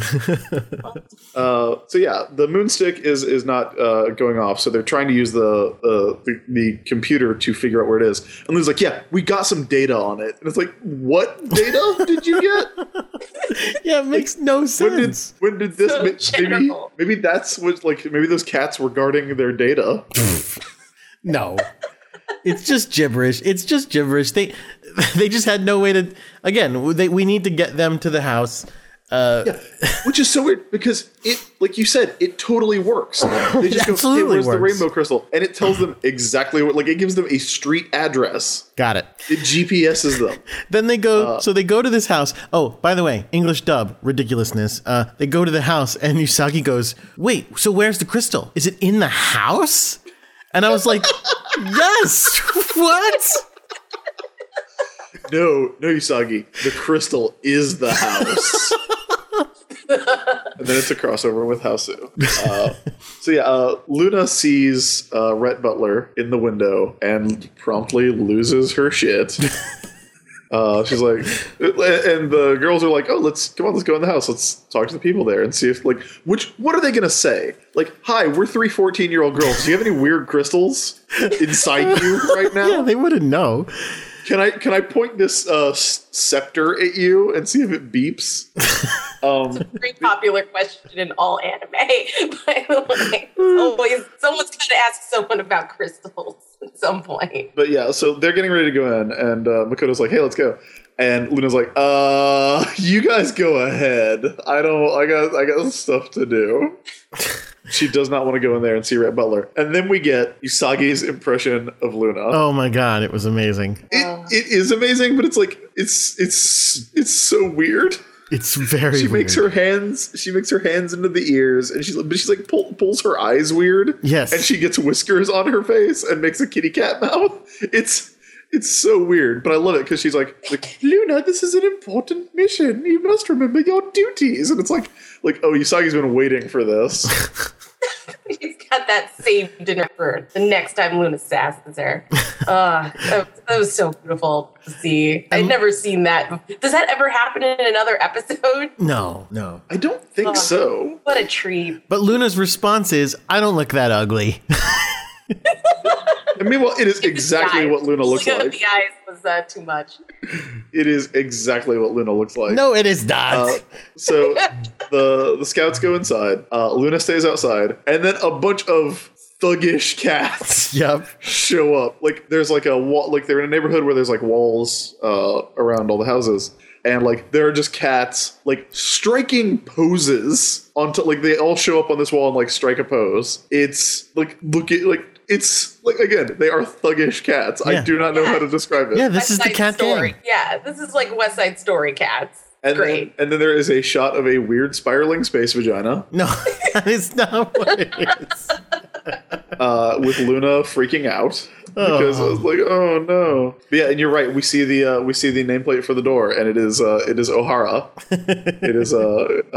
[SPEAKER 3] Uh, so yeah, the Moonstick is is not uh, going off. So they're trying to use the, uh, the the computer to figure out where it is. And Lou's like, "Yeah, we got some data on it." And it's like, "What data did you get?
[SPEAKER 2] Yeah, it makes no
[SPEAKER 3] When did
[SPEAKER 2] sense.
[SPEAKER 3] when did this?
[SPEAKER 4] So
[SPEAKER 3] ma- maybe maybe that's what like maybe those cats were guarding their data."
[SPEAKER 2] No. It's just gibberish. It's just gibberish. They they just had no way to again, they, we need to get them to the house. Uh,
[SPEAKER 3] Which is so weird because it, like you said, it totally works. They just go, hey, where's the rainbow crystal? And it tells them exactly what, like, it gives them a street address.
[SPEAKER 2] Got it.
[SPEAKER 3] It GPSs them.
[SPEAKER 2] Then they go.
[SPEAKER 3] Uh,
[SPEAKER 2] so they go to this house. Oh, by the way, English dub ridiculousness. Uh, they go to the house, and Usagi goes, "Wait, so where's the crystal? Is it in the house?" And I was like, "Yes, what?"
[SPEAKER 3] No, no, Usagi. The crystal is the house. and then it's a crossover with Hausu. Uh, so yeah, uh, Luna sees uh, Rhett Butler in the window and promptly loses her shit. Uh, she's like, and the girls are like, "Oh, let's come on, let's go in the house. Let's talk to the people there and see if like, which what are they gonna say? Like, hi, we're three 14 year old girls. Do you have any weird crystals inside you right now?
[SPEAKER 2] Yeah, they wouldn't know.
[SPEAKER 3] Can I can I point this uh, scepter at you and see if it beeps? Um, it's a
[SPEAKER 4] Very popular question in all anime. By the way, always someone's got to ask someone about crystals at some point.
[SPEAKER 3] but yeah, so they're getting ready to go in, and uh, Makoto's like, "Hey, let's go." And Luna's like, "Uh, you guys go ahead. I don't. I got. I got stuff to do." she does not want to go in there and see Rhett Butler. And then we get Usagi's impression of Luna.
[SPEAKER 2] Oh my god, it was amazing.
[SPEAKER 3] It, it is amazing, but it's like it's it's it's so weird.
[SPEAKER 2] It's very.
[SPEAKER 3] she
[SPEAKER 2] weird.
[SPEAKER 3] makes her hands she makes her hands into the ears and she's but she's like pull, pulls her eyes weird
[SPEAKER 2] Yes.
[SPEAKER 3] and she gets whiskers on her face and makes a kitty cat mouth it's it's so weird but i love it because she's like like luna this is an important mission you must remember your duties and it's like like oh usagi's been waiting for this
[SPEAKER 4] got that saved in her for the next time Luna assassins there. Uh, that, was- that was so beautiful to see. I'd never seen that. Does that ever happen in another episode?
[SPEAKER 2] No, no.
[SPEAKER 3] i don't think so
[SPEAKER 4] What a treat.
[SPEAKER 2] But Luna's response is, "I don't look that ugly."
[SPEAKER 3] and meanwhile it is exactly what luna looks
[SPEAKER 4] Look
[SPEAKER 3] like
[SPEAKER 4] The eyes was uh, too much.
[SPEAKER 3] it is exactly what luna looks like
[SPEAKER 2] no, it is not.
[SPEAKER 3] Uh, so the the scouts go inside. Uh, Luna stays outside, and then a bunch of thuggish cats
[SPEAKER 2] yep.
[SPEAKER 3] show up. Like there's like a wall. Like they're in a neighborhood where there's like walls uh, around all the houses, and like there are just cats like striking poses onto. Like they all show up on this wall and like strike a pose. It's like look at like. It's like again, they are thuggish cats. I do not know how to describe it.
[SPEAKER 2] Yeah, this
[SPEAKER 4] West
[SPEAKER 2] is the cat
[SPEAKER 4] Story.
[SPEAKER 2] gang.
[SPEAKER 4] Yeah, this is like West Side Story cats.
[SPEAKER 3] and
[SPEAKER 4] Great.
[SPEAKER 3] then and then there is a shot of a weird spiraling space vagina.
[SPEAKER 2] No, that is not what it is.
[SPEAKER 3] uh, with Luna freaking out because I was like, "Oh no!" But yeah, and you're right. We see the uh, we see the nameplate for the door, and it is uh, it is O'Hara. it is uh, uh,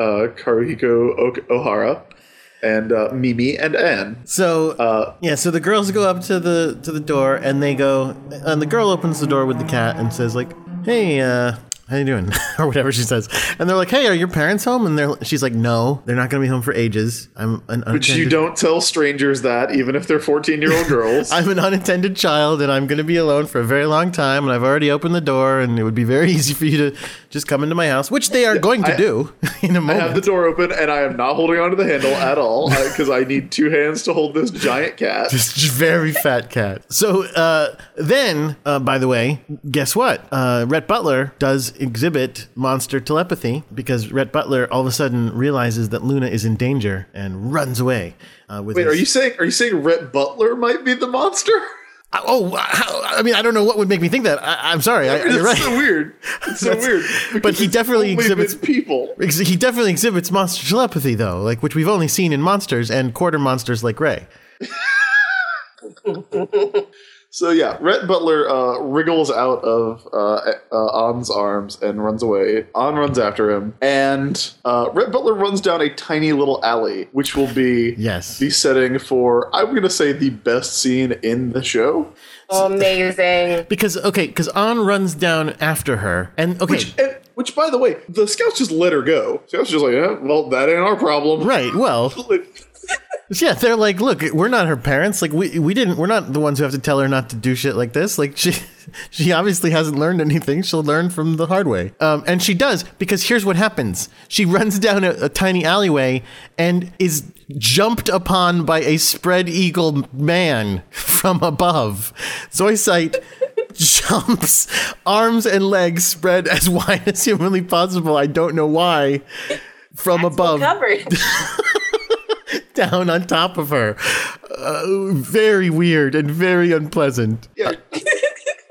[SPEAKER 3] uh, Karuhiko o- O'Hara, and uh, Mimi and Anne.
[SPEAKER 2] So
[SPEAKER 3] Uh,
[SPEAKER 2] yeah, so the girls go up to the to the door and they go, and the girl opens the door with the cat and says like, "Hey, uh, how you doing?" or whatever she says, and they're like, "Hey, are your parents home?" And they're she's like, "No, they're not gonna be home for ages. I'm an
[SPEAKER 3] Which you don't tell strangers that, even if they're 14 year old girls.
[SPEAKER 2] I'm an unattended child and I'm going to be alone for a very long time. And I've already opened the door, and it would be very easy for you to just come into my house, which they are going to
[SPEAKER 3] I-
[SPEAKER 2] do in a moment.
[SPEAKER 3] I have the door open and I am not holding onto the handle at all because I need two hands to hold this giant cat.
[SPEAKER 2] This very fat cat. So uh, then, uh, by the way, guess what? Uh, Rhett Butler does exhibit monster telepathy because Rhett Butler all of a sudden realizes that Luna is in danger and runs away. Uh, with
[SPEAKER 3] Wait,
[SPEAKER 2] his-
[SPEAKER 3] are you saying are you saying Rhett Butler might be the monster?
[SPEAKER 2] Oh, how, I mean, I don't know what would make me think that. I, I'm sorry. I,
[SPEAKER 3] It's
[SPEAKER 2] you're right.
[SPEAKER 3] so weird. It's so weird.
[SPEAKER 2] but he definitely exhibits-
[SPEAKER 3] people.
[SPEAKER 2] Ex- He definitely exhibits monster telepathy, though, like which we've only seen in monsters and quarter monsters like Rei.
[SPEAKER 3] So yeah, Rhett Butler uh, wriggles out of uh, uh, An's arms and runs away. An runs after him, and uh, Rhett Butler runs down a tiny little alley, which will be
[SPEAKER 2] Yes.
[SPEAKER 3] the setting for I'm going to say the best scene in the show.
[SPEAKER 4] Amazing.
[SPEAKER 2] Because okay, because An runs down after her, and okay,
[SPEAKER 3] Which, and, which, by the way, the scouts just let her go. Scouts just like, yeah, well, that ain't our problem.
[SPEAKER 2] right? Well,
[SPEAKER 3] Like,
[SPEAKER 2] yeah, they're like, look, we're not her parents. Like we we didn't. We're not the ones who have to tell her not to do shit like this. Like she she obviously hasn't learned anything. She'll learn from the hard way. Um, and she does because here's what happens: she runs down a, a tiny alleyway and is jumped upon by a spread eagle man from above. Zoisite jumps, arms and legs spread as wide as humanly possible. I don't know why. From above. down on top of her. Uh, very weird and very unpleasant.
[SPEAKER 3] yeah.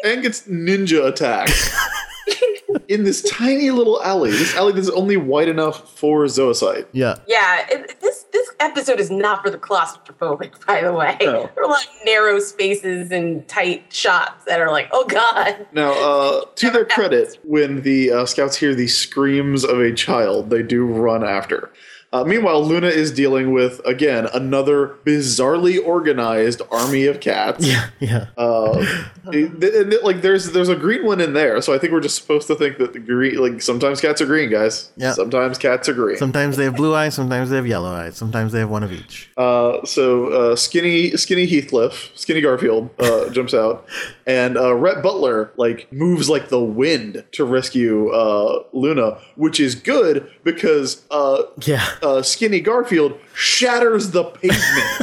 [SPEAKER 3] and gets ninja attacked. In this tiny little alley, this alley that's only wide enough for Zoisite.
[SPEAKER 2] Yeah.
[SPEAKER 4] Yeah, it, this this episode is not for the claustrophobic, by the way.
[SPEAKER 3] No.
[SPEAKER 4] There are a lot of narrow spaces and tight shots that are like, oh god.
[SPEAKER 3] Now, uh, to their credit, when the uh, scouts hear the screams of a child, they do run after. Uh, meanwhile, Luna is dealing with again another bizarrely organized army of cats.
[SPEAKER 2] Yeah. Yeah.
[SPEAKER 3] Uh, it- and it- like there's there's a green one in there, so I think we're just supposed to think that the green like sometimes cats are green, guys.
[SPEAKER 2] Yeah.
[SPEAKER 3] Sometimes cats are green.
[SPEAKER 2] Sometimes they have blue eyes, sometimes they have yellow eyes, sometimes they have one of each.
[SPEAKER 3] Uh, so uh, skinny skinny Heathcliff, skinny Garfield uh, jumps out, and uh, Rhett Butler like moves like the wind to rescue uh, Luna, which is good because uh,
[SPEAKER 2] Yeah.
[SPEAKER 3] uh, skinny Garfield shatters the pavement.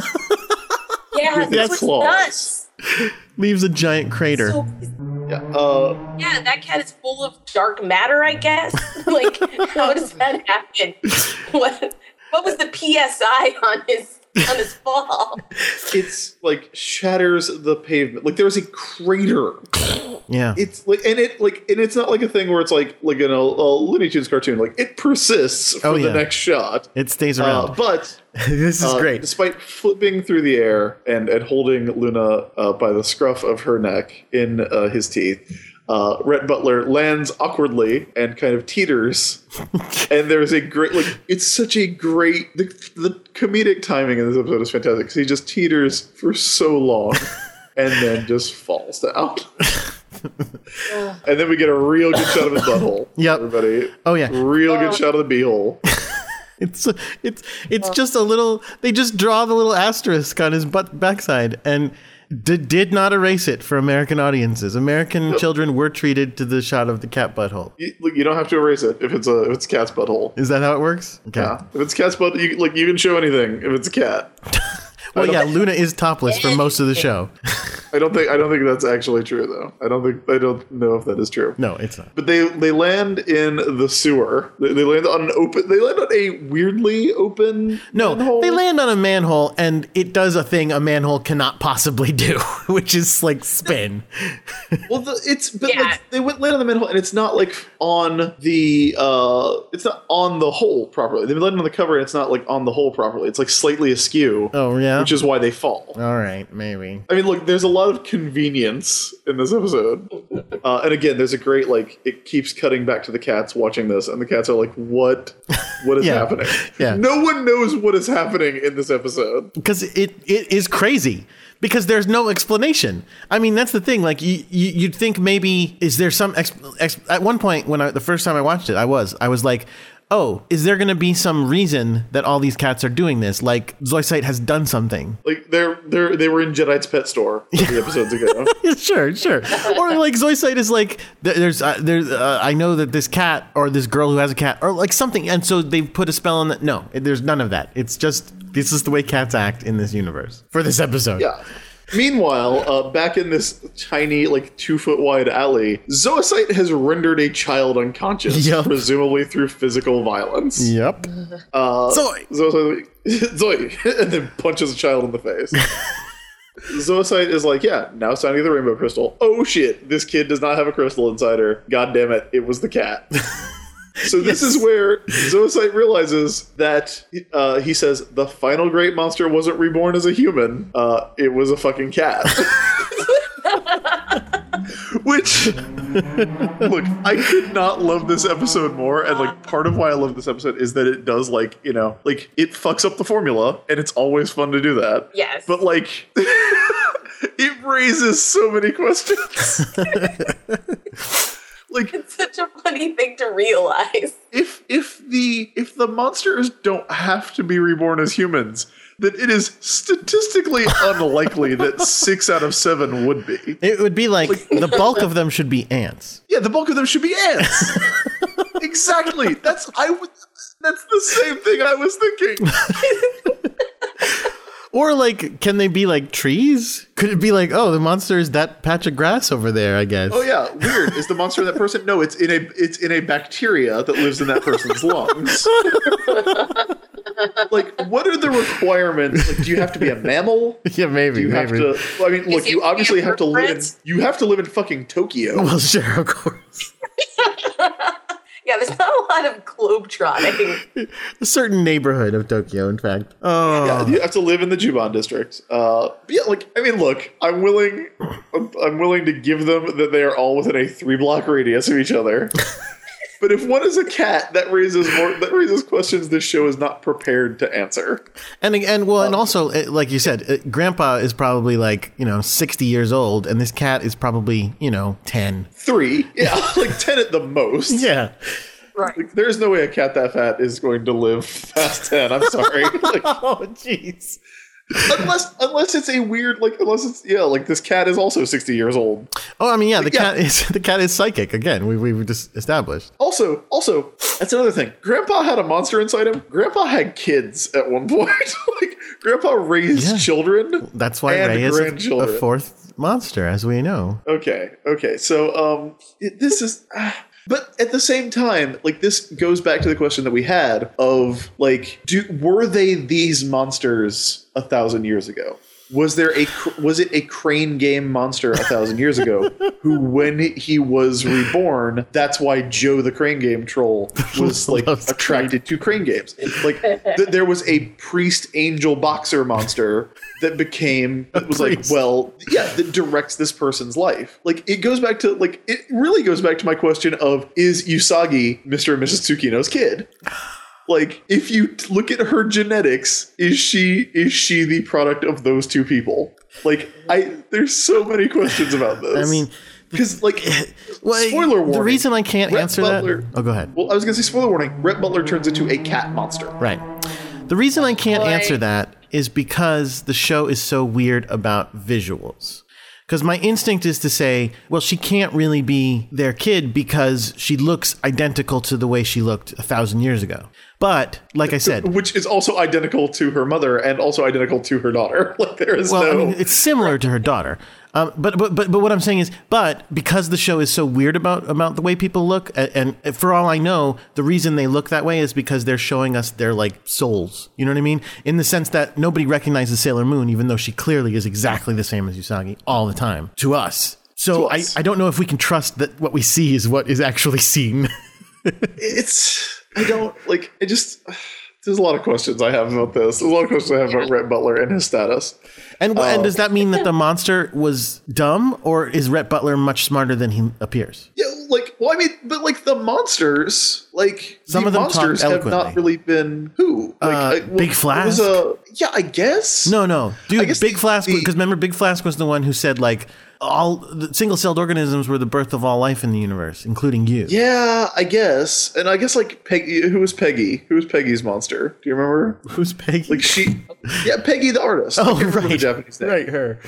[SPEAKER 4] Yeah,
[SPEAKER 3] With
[SPEAKER 4] this
[SPEAKER 3] its
[SPEAKER 4] was
[SPEAKER 3] claws.
[SPEAKER 4] nuts.
[SPEAKER 2] Leaves a giant crater.
[SPEAKER 4] So,
[SPEAKER 3] yeah, uh,
[SPEAKER 4] yeah, that cat is full of dark matter, I guess. like, how does that happen? What what was the PSI on his on his fall?
[SPEAKER 3] it's like shatters the pavement. Like there's a crater
[SPEAKER 2] Yeah.
[SPEAKER 3] it's like and it like and it's not like a thing where it's like like in a, a Looney Tunes cartoon like it persists for
[SPEAKER 2] Oh,
[SPEAKER 3] the next shot
[SPEAKER 2] It stays
[SPEAKER 3] uh,
[SPEAKER 2] around.
[SPEAKER 3] but
[SPEAKER 2] this is
[SPEAKER 3] uh,
[SPEAKER 2] great.
[SPEAKER 3] despite flipping through the air and and holding Luna uh, by the scruff of her neck in uh, his teeth uh, Rhett Butler lands awkwardly and kind of teeters, and there's a great like it's such a great the, the comedic timing in this episode is fantastic because he just teeters for so long and then just falls down. And then we get a real good shot of his butthole.
[SPEAKER 2] Yep.
[SPEAKER 3] Everybody.
[SPEAKER 2] Oh, yeah.
[SPEAKER 3] Real good shot of the beehole.
[SPEAKER 2] It's it's it's just a little. They just draw the little asterisk on his butt backside and d- did not erase it for American audiences. American children were treated to the shot of the cat butthole.
[SPEAKER 3] You, look, you don't have to erase it if it's a if it's cat's butthole.
[SPEAKER 2] Is that how it works? Okay.
[SPEAKER 3] Yeah. If it's cat's butt, you, like you can show anything if it's a cat.
[SPEAKER 2] Well, yeah, Luna is topless for most of the show.
[SPEAKER 3] I don't think I don't think that's actually true though. I don't think I don't know if that is true.
[SPEAKER 2] No, it's not.
[SPEAKER 3] But they they land in the sewer. They, they land on an open. They land on a weirdly open.
[SPEAKER 2] No,
[SPEAKER 3] manhole.
[SPEAKER 2] they land on a manhole and it does a thing a manhole cannot possibly do, which is like spin.
[SPEAKER 3] Well, the, it's but
[SPEAKER 4] Yeah.
[SPEAKER 3] like, they went land on the manhole, and it's not like on the uh, it's not on the hole properly. They land on the cover, and it's not like on the hole properly. It's like slightly askew,
[SPEAKER 2] Oh, yeah?
[SPEAKER 3] Which is why they fall.
[SPEAKER 2] All right, maybe.
[SPEAKER 3] I mean, look, there's a lot of convenience in this episode. Uh, and again, there's a great like it keeps cutting back to the cats watching this, and the cats are like, "What? What is
[SPEAKER 2] Yeah.
[SPEAKER 3] happening?"
[SPEAKER 2] Yeah.
[SPEAKER 3] No one knows what is happening in this episode.
[SPEAKER 2] because it it is crazy because there's no explanation. I mean, that's the thing. Like you, you you'd think maybe is there some ex, ex, at one point when I, the first time I watched it, I was I was like. Oh, is there going to be some reason that all these cats are doing this? Like Zoisite has done something.
[SPEAKER 3] Like they're they're they were in Jedi's pet store three episodes ago.
[SPEAKER 2] sure, sure. Or like Zoisite is like there's uh, there's uh, I know that this cat or this girl who has a cat or like something, and so they've put a spell on that. No, there's none of that. It's just this is the way cats act in this universe for this episode.
[SPEAKER 3] Yeah. Meanwhile, uh, back in this tiny, like two foot wide alley, Zoisite has rendered a child unconscious,
[SPEAKER 2] Yup.
[SPEAKER 3] presumably through physical violence.
[SPEAKER 2] Yep.
[SPEAKER 3] Uh,
[SPEAKER 2] Zoe!
[SPEAKER 3] Zoisite, Zoe, and then punches a child in the face. Zoisite is like, yeah, now it's time to get the rainbow crystal. Oh shit, this kid does not have a crystal inside her. God damn it, it was the cat. So this is where Zoisite realizes that uh, he says the final great monster wasn't reborn as a human. Uh, it was a fucking cat. Which, look, I could not love this episode more, and like part of why I love this episode is that it does like you know like it fucks up the formula, and it's always fun to do that.
[SPEAKER 4] Yes.
[SPEAKER 3] But like, it raises so many questions. like it's
[SPEAKER 4] Such a funny thing to realize.
[SPEAKER 3] if if the if the monsters don't have to be reborn as humans, that it is statistically unlikely that six out of seven would be.
[SPEAKER 2] It would be like the bulk of them should be ants.
[SPEAKER 3] Yeah, the bulk of them should be ants. exactly. That's I. That's the same thing I was thinking.
[SPEAKER 2] Or like, can they be like trees? Could it be like, oh, the monster is that patch of grass over there? I guess.
[SPEAKER 3] Oh yeah, weird. Is the monster in that person? No, it's in a it's in a bacteria that lives in that person's lungs. like, what are the requirements? Like, do you have to be a mammal?
[SPEAKER 2] yeah, maybe.
[SPEAKER 3] You have
[SPEAKER 2] maybe.
[SPEAKER 3] to. I mean, look. You obviously have to live in. You have to live in fucking Tokyo.
[SPEAKER 2] Well, sure, of course.
[SPEAKER 4] Yeah, there's not a lot of globe trotting.
[SPEAKER 2] A certain neighborhood of Tokyo, in fact. Oh,
[SPEAKER 3] Yeah, you have to live in the Juban district. Uh, yeah, like I mean, look, I'm willing, I'm willing to give them that they are all within a three block radius of each other. but if one is a cat, that raises more, that raises questions this show is not prepared to answer.
[SPEAKER 2] and and well, and also, like you said, uh, Grandpa is probably like you know sixty years old, and this cat is probably you know ten.
[SPEAKER 3] Three, yeah, like ten at the most.
[SPEAKER 2] Yeah.
[SPEAKER 4] right.
[SPEAKER 3] Like, there's no way a cat that fat is going to live past ten. I'm sorry. Like,
[SPEAKER 2] Oh, jeez.
[SPEAKER 3] Unless unless it's a weird like unless it's yeah like this cat is also 60 years old
[SPEAKER 2] Oh, I mean, yeah, the
[SPEAKER 3] Yeah.
[SPEAKER 2] cat is the cat is psychic. Again, we we just established.
[SPEAKER 3] also also that's another thing grandpa had a monster inside him grandpa had kids at one point like grandpa raised
[SPEAKER 2] Yeah.
[SPEAKER 3] children
[SPEAKER 2] That's why Rei is a, fourth monster, as we know.
[SPEAKER 3] okay okay so um it, this is ah. But at the same time like this goes back to the question that we had of like do were they these monsters a thousand years ago was there a was it a crane game monster a thousand years ago who when he was reborn that's why joe the crane game troll was like attracted to crane games. Like th- there was a priest angel boxer monster that became it was like well yeah that directs this person's life. Like it goes back to like it really goes back to my question of is usagi mr and mrs tsukino's kid like if you t- look at her genetics is she is she the product of those two people like i there's so many questions about this
[SPEAKER 2] I mean,
[SPEAKER 3] because like
[SPEAKER 2] well,
[SPEAKER 3] spoiler warning
[SPEAKER 2] The reason I can't
[SPEAKER 3] Rhett
[SPEAKER 2] answer
[SPEAKER 3] Butler-
[SPEAKER 2] that. Oh, go ahead.
[SPEAKER 3] well i was gonna say spoiler warning Rhett butler turns into a cat monster
[SPEAKER 2] Right. The reason I can't
[SPEAKER 4] Boy.
[SPEAKER 2] answer that is because the show is so weird about visuals. Because my instinct is to say, well, she can't really be their kid because she looks identical to the way she looked a thousand years ago. But, like I said,
[SPEAKER 3] which is also identical to her mother and also identical to her daughter like there is
[SPEAKER 2] well,
[SPEAKER 3] no
[SPEAKER 2] I mean, it's similar to her daughter. Um, but, but but but what I'm saying is, but because the show is so weird about about the way people look, a- and, for all I know, the reason they look that way is because they're showing us their like souls. You know what I mean? In the sense that nobody recognizes Sailor Moon, even though she clearly is exactly the same as Usagi all the time to us. So
[SPEAKER 3] To us.
[SPEAKER 2] I, I don't know if we can trust that what we see is what is actually seen.
[SPEAKER 3] it's i don't like i just there's a lot of questions I have about this. There's a lot of questions I have about Rhett Butler and his status.
[SPEAKER 2] And,
[SPEAKER 3] Oh.
[SPEAKER 2] and does that mean that the monster was dumb, or is Rhett Butler much smarter than he appears?
[SPEAKER 3] Yeah, like, well, I mean, but like the monsters, like
[SPEAKER 2] Some
[SPEAKER 3] the
[SPEAKER 2] of them talk
[SPEAKER 3] monsters have not really been who? Like,
[SPEAKER 2] Uh,
[SPEAKER 3] I-
[SPEAKER 2] Big Flask?
[SPEAKER 3] Was a, yeah, I guess.
[SPEAKER 2] No, no, dude. Big
[SPEAKER 3] the-
[SPEAKER 2] Flask, because remember, Big Flask was the one who said like all the single-celled organisms were the birth of all life in the universe, including you.
[SPEAKER 3] Yeah, I guess, and I guess like Peggy. Who was Peggy? Who was Peggy's monster? Do you remember?
[SPEAKER 2] Who's Peggy?
[SPEAKER 3] Like she, yeah, Peggy the artist.
[SPEAKER 2] Oh,
[SPEAKER 3] can't the
[SPEAKER 2] right,
[SPEAKER 3] Japanese name.
[SPEAKER 2] right, her.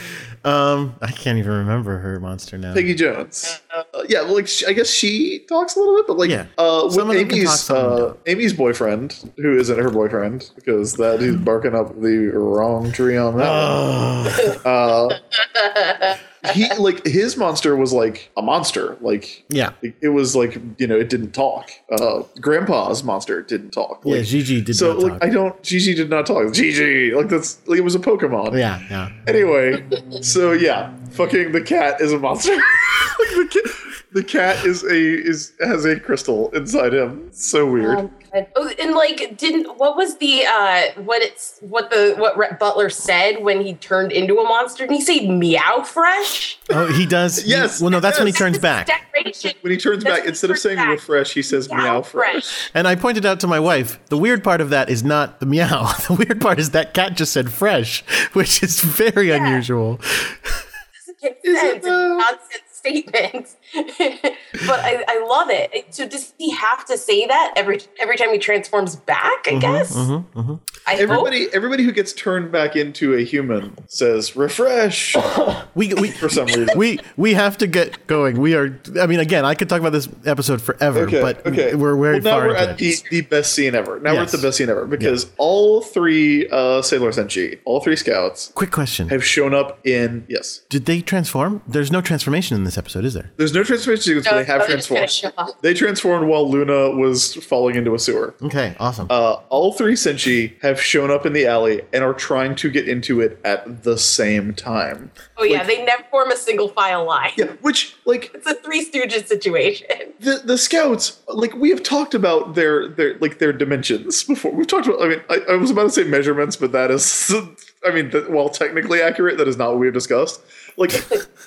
[SPEAKER 2] Um, I can't even remember her monster now.
[SPEAKER 3] Peggy Jones. Uh, yeah, well, like she, I guess she talks a little bit, but like
[SPEAKER 2] Yeah.
[SPEAKER 3] uh, with
[SPEAKER 2] Some of them can talk,
[SPEAKER 3] Ami's
[SPEAKER 2] some of them
[SPEAKER 3] uh. Ami's boyfriend, who isn't her boyfriend, because that he's barking up the wrong tree on that. one. Uh, he like his monster was like a monster, like
[SPEAKER 2] Yeah.
[SPEAKER 3] it it was like you know it didn't talk. Uh, Grandpa's monster didn't talk.
[SPEAKER 2] Yeah,
[SPEAKER 3] Like,
[SPEAKER 2] Gigi did
[SPEAKER 3] so
[SPEAKER 2] not
[SPEAKER 3] like
[SPEAKER 2] talk.
[SPEAKER 3] I don't Gigi did not talk. Gigi like that's like it was a Pokemon.
[SPEAKER 2] yeah, yeah.
[SPEAKER 3] Anyway, so yeah, fucking the cat is a monster. Like, the, the cat is a is has a crystal inside him. So weird.
[SPEAKER 4] Um, and, oh, and like, didn't what was the uh what it's what the what Rhett Butler said when he turned into a monster? Didn't he say meow fresh?
[SPEAKER 2] Oh, he does. he-
[SPEAKER 3] Yes,
[SPEAKER 2] well, no, that's when he turns back.
[SPEAKER 4] Decoration.
[SPEAKER 3] when he turns
[SPEAKER 4] That's
[SPEAKER 3] back, instead of saying
[SPEAKER 4] turns back.
[SPEAKER 3] refresh, he says meow fresh.
[SPEAKER 2] And I pointed out to my wife, the weird part of that is not the meow. The weird part is that cat just said fresh, which is very unusual.
[SPEAKER 4] Doesn't make
[SPEAKER 3] Is it
[SPEAKER 4] sense. It's a nonsense statement. But I, I love it. So does he have to say that every every time he transforms back?
[SPEAKER 3] Mm-hmm,
[SPEAKER 4] I guess. I hope.
[SPEAKER 3] Everybody, everybody who gets turned back into a human says refresh
[SPEAKER 2] We we
[SPEAKER 3] for some reason.
[SPEAKER 2] we we have to get going. We are. I mean, again, I could talk about this episode forever,
[SPEAKER 3] Okay,
[SPEAKER 2] but
[SPEAKER 3] okay.
[SPEAKER 2] we're very
[SPEAKER 3] well, now
[SPEAKER 2] far
[SPEAKER 3] we're at the, the best scene ever. Now we're at the best scene ever because all three uh, Sailor Senshi, all three scouts,
[SPEAKER 2] Quick question:
[SPEAKER 3] have shown up in yes.
[SPEAKER 2] Did they transform? There's no transformation in this episode, is there?
[SPEAKER 3] There's no transformation sequence, but they have
[SPEAKER 4] no, they're just gonna
[SPEAKER 3] transformed. They transformed while Luna was falling into a sewer.
[SPEAKER 2] Okay, awesome.
[SPEAKER 3] Uh, all three Senshi have shown up in the alley and are trying to get into it at the same time.
[SPEAKER 4] Oh yeah, they never form a single file line.
[SPEAKER 3] Yeah, which like
[SPEAKER 4] It's a Three Stooges situation.
[SPEAKER 3] the the scouts like we have talked about their their like their dimensions before. We've talked about. I mean, I, I was about to say measurements, but that is. I mean, that, while technically accurate, that is not what we've discussed. Like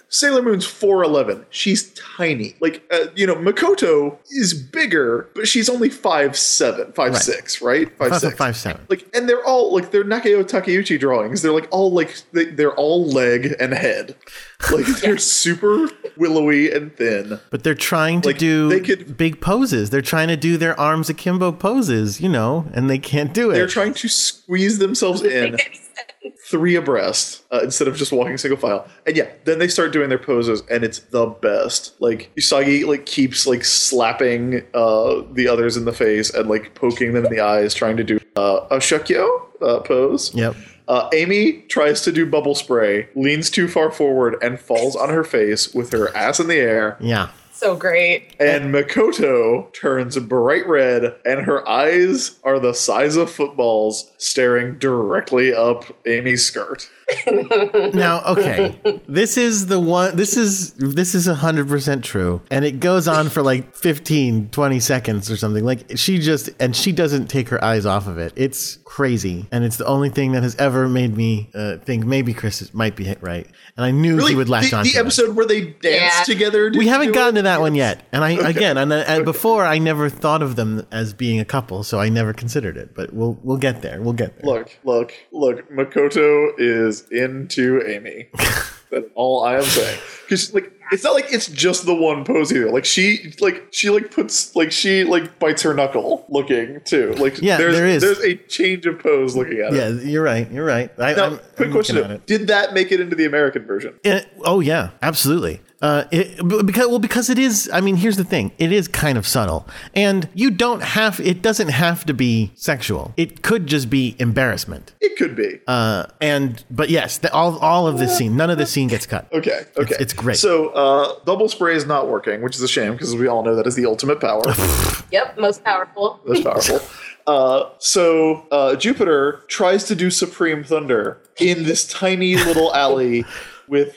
[SPEAKER 3] Sailor Moon's four eleven. She's tiny. Like uh, you know, Makoto is bigger, but she's only five seven, five
[SPEAKER 2] Right.
[SPEAKER 3] six, right? Five
[SPEAKER 2] Five-
[SPEAKER 3] six,
[SPEAKER 2] five, seven.
[SPEAKER 3] Like, and they're all like they're Naoko Takeuchi drawings. They're like all like they, they're all leg and head. Like they're super willowy and thin.
[SPEAKER 2] but they're trying to
[SPEAKER 3] like,
[SPEAKER 2] do
[SPEAKER 3] they could-
[SPEAKER 2] big poses. They're trying to do their arms akimbo poses, you know, and they can't do it.
[SPEAKER 3] They're trying to squeeze themselves in three abreast uh, instead of just walking single file. And yeah, then they start doing their poses, and it's the best. Like Usagi like keeps like slapping uh, the others in the face and like poking them in the eyes, trying to do uh, a shukyo uh, pose.
[SPEAKER 2] Yep.
[SPEAKER 3] Uh, Ami tries to do bubble spray, leans too far forward, and falls on her face with her ass in the air.
[SPEAKER 2] Yeah.
[SPEAKER 4] So great.
[SPEAKER 3] And Makoto turns bright red, and her eyes are the size of footballs, staring directly up Ami's skirt.
[SPEAKER 2] Now, okay, this is the one. This is this is hundred percent true, and it goes on for like 15, 20 seconds or something. Like she just and she doesn't take her eyes off of it. It's crazy, and it's the only thing that has ever made me uh, think maybe Chris might be hit right. And I knew he would latch
[SPEAKER 3] the,
[SPEAKER 2] on.
[SPEAKER 3] the
[SPEAKER 2] to it.
[SPEAKER 3] episode where they dance
[SPEAKER 4] Yeah.
[SPEAKER 3] together.
[SPEAKER 2] We haven't gotten to that one yet, and I again, and, uh, and before I never thought of them as being a couple, so I never considered it. But we'll we'll get there. We'll get there.
[SPEAKER 3] Look, look, look. Makoto is into Ami. That's all I am saying. Because like, it's not like it's just the one pose either. Like she, like she, like puts, like she, like bites her knuckle, looking too. Like
[SPEAKER 2] Yeah,
[SPEAKER 3] there's,
[SPEAKER 2] there is.
[SPEAKER 3] There's a change of pose looking at it.
[SPEAKER 2] Yeah, you're right. You're right. I,
[SPEAKER 3] Now,
[SPEAKER 2] I'm,
[SPEAKER 3] quick
[SPEAKER 2] I'm
[SPEAKER 3] question:
[SPEAKER 2] it.
[SPEAKER 3] Did that make it into the American version?
[SPEAKER 2] It- oh yeah, absolutely. Uh, it, because well, because it is. I mean, here's the thing: it is kind of subtle, and you don't have. It doesn't have to be sexual. It could just be embarrassment.
[SPEAKER 3] It could be.
[SPEAKER 2] Uh, and but yes, the, all all of this scene, none of this scene gets cut.
[SPEAKER 3] Okay, okay,
[SPEAKER 2] it's great.
[SPEAKER 3] So, uh, double spray is not working, which is a shame because we all know that is the ultimate power.
[SPEAKER 4] Yep, most powerful.
[SPEAKER 3] Most powerful. Uh, so uh, Jupiter tries to do Supreme Thunder in this tiny little alley with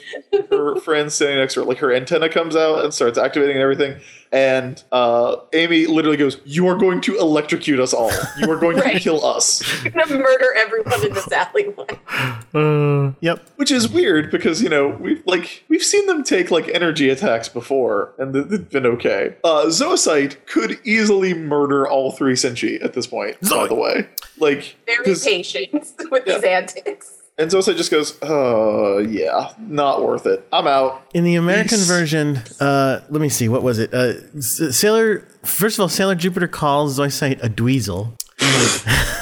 [SPEAKER 3] her friend standing next to her. Like her antenna comes out and starts activating and everything. And uh, Ami literally goes, "You are going to electrocute us all. You are going to kill us."
[SPEAKER 4] You're gonna murder everyone in this alleyway.
[SPEAKER 2] Uh, yep.
[SPEAKER 3] Which is weird because you know we've like we've seen them take like energy attacks before and they've been okay. Uh, Zoisite could easily murder all three Senshi at this point. By the way, like
[SPEAKER 4] very patient with these antics.
[SPEAKER 3] And Zoisite just goes, "Uh, yeah, not worth it. I'm out."
[SPEAKER 2] In the American
[SPEAKER 3] Peace.
[SPEAKER 2] version, uh, let me see, what was it? Uh, Sailor, first of all, Sailor Jupiter calls Zoisite a dweezil.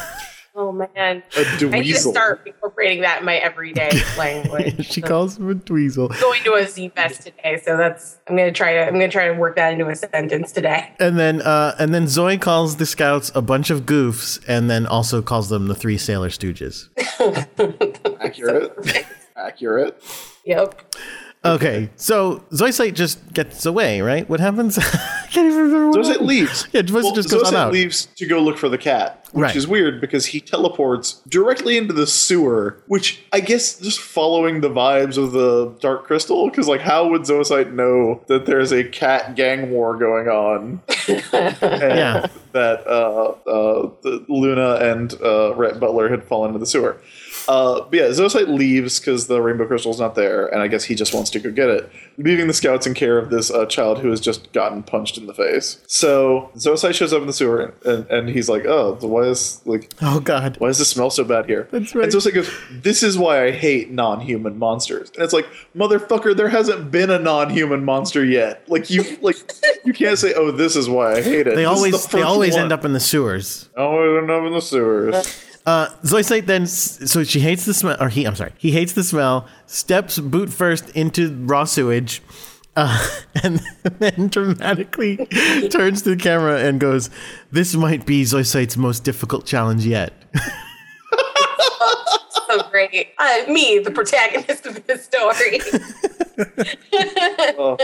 [SPEAKER 4] Man,
[SPEAKER 3] A
[SPEAKER 4] I need to start incorporating that in my everyday language.
[SPEAKER 2] she calls him a dweezil.
[SPEAKER 4] going to a Z Fest today, so that's I'm gonna try to I'm gonna try to work that into a sentence today.
[SPEAKER 2] And then, uh, and then Zoe calls the scouts a bunch of goofs, and then also calls them the three Sailor Stooges.
[SPEAKER 3] Accurate. Accurate.
[SPEAKER 4] Yep.
[SPEAKER 2] Okay, so Zoisite just gets away, right? What happens? I can't even remember. what
[SPEAKER 3] leaves.
[SPEAKER 2] Yeah, Zoisite
[SPEAKER 3] Well,
[SPEAKER 2] just goes on out.
[SPEAKER 3] leaves to go look for the cat, which
[SPEAKER 2] Right.
[SPEAKER 3] is weird because he teleports directly into the sewer, which I guess just following the vibes of the Dark Crystal, because like how would Zoisite know that there's a cat gang war going on? and
[SPEAKER 2] Yeah.
[SPEAKER 3] That uh, uh, the Luna and uh, Rhett Butler had fallen into the sewer. But yeah, Zoisite leaves because the Rainbow Crystal's not there, and I guess he just wants to go get it, leaving the scouts in care of this uh, child who has just gotten punched in the face. So Zoisite shows up in the sewer, and, and he's like, "Oh, why is like
[SPEAKER 2] Oh God.
[SPEAKER 3] why does this smell so bad here?"
[SPEAKER 2] That's right.
[SPEAKER 3] And Zoisite goes, "This is why I hate non-human monsters." And it's like, motherfucker, there hasn't been a non-human monster yet. Like you, like you can't say, "Oh, this is why I hate it."
[SPEAKER 2] They
[SPEAKER 3] This
[SPEAKER 2] always
[SPEAKER 3] the
[SPEAKER 2] they always
[SPEAKER 3] one.
[SPEAKER 2] end up in the sewers.
[SPEAKER 3] always end up in the sewers.
[SPEAKER 2] Uh, Zoisite then, so she hates the smell, or he, I'm sorry, he hates the smell, steps boot first into raw sewage, uh, and then dramatically turns to the camera and goes, This might be Zoisite's most difficult challenge yet.
[SPEAKER 4] So great. Uh, me, the protagonist of this story.
[SPEAKER 3] Oh,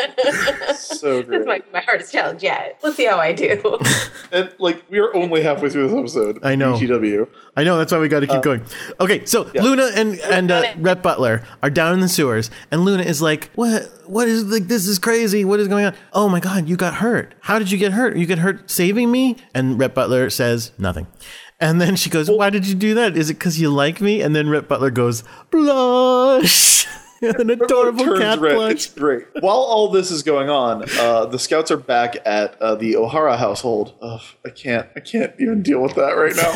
[SPEAKER 3] so
[SPEAKER 4] this
[SPEAKER 3] great.
[SPEAKER 4] might be my hardest challenge yet. Let's see how I do.
[SPEAKER 3] And like we are only halfway through this episode.
[SPEAKER 2] I know.
[SPEAKER 3] BGW.
[SPEAKER 2] I know that's why we got to keep going. Okay, so Luna and and uh, Rhett Butler are down in the sewers, and Luna is like, "What? What is like? This is crazy. What is going on? Oh my God, you got hurt. How did you get hurt? You get hurt saving me?" And Rhett Butler says nothing. And then she goes, "Why did you do that? Is it because you like me?" And then Rhett Butler goes, "Blush." An adorable cat
[SPEAKER 3] red.
[SPEAKER 2] blush.
[SPEAKER 3] It's great. While all this is going on, uh, the scouts are back at uh, the O'Hara household. Ugh, I can't. I can't even deal with that right now.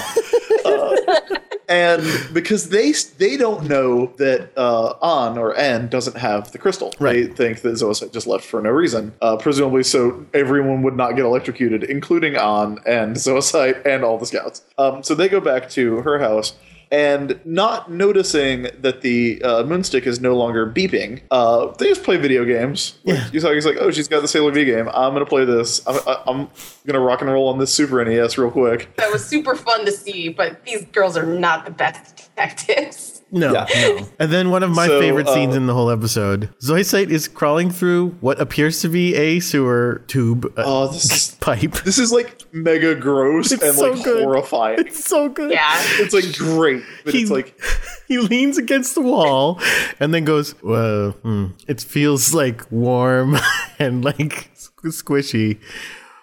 [SPEAKER 3] uh, and because they they don't know that uh, An or N doesn't have the crystal, they
[SPEAKER 2] Right.
[SPEAKER 3] think that Zoisite just left for no reason, uh, presumably so everyone would not get electrocuted, including An and Zoisite and all the scouts. Um, so they go back to her house. And not noticing that the uh, moonstick is no longer beeping, uh, they just play video games. Like,
[SPEAKER 2] Yeah.
[SPEAKER 3] He's like, he's like, oh, she's got the Sailor V game. I'm gonna play this. I'm, I- I'm gonna rock and roll on this Super NES real quick.
[SPEAKER 4] that was super fun to see, but these girls are not the best detectives.
[SPEAKER 2] No,
[SPEAKER 3] Yeah.
[SPEAKER 2] no. And then one of my
[SPEAKER 3] So,
[SPEAKER 2] favorite scenes
[SPEAKER 3] uh,
[SPEAKER 2] in the whole episode: Zoisite is crawling through what appears to be a sewer tube uh,
[SPEAKER 3] Oh, this is
[SPEAKER 2] pipe.
[SPEAKER 3] this is like mega gross
[SPEAKER 2] It's
[SPEAKER 3] and
[SPEAKER 2] so
[SPEAKER 3] like
[SPEAKER 2] good.
[SPEAKER 3] horrifying.
[SPEAKER 2] It's so good.
[SPEAKER 4] Yeah.
[SPEAKER 3] It's like great, but
[SPEAKER 2] He-
[SPEAKER 3] it's like
[SPEAKER 2] he leans against the wall and then goes, "Whoa, hmm, it feels like warm and like squishy."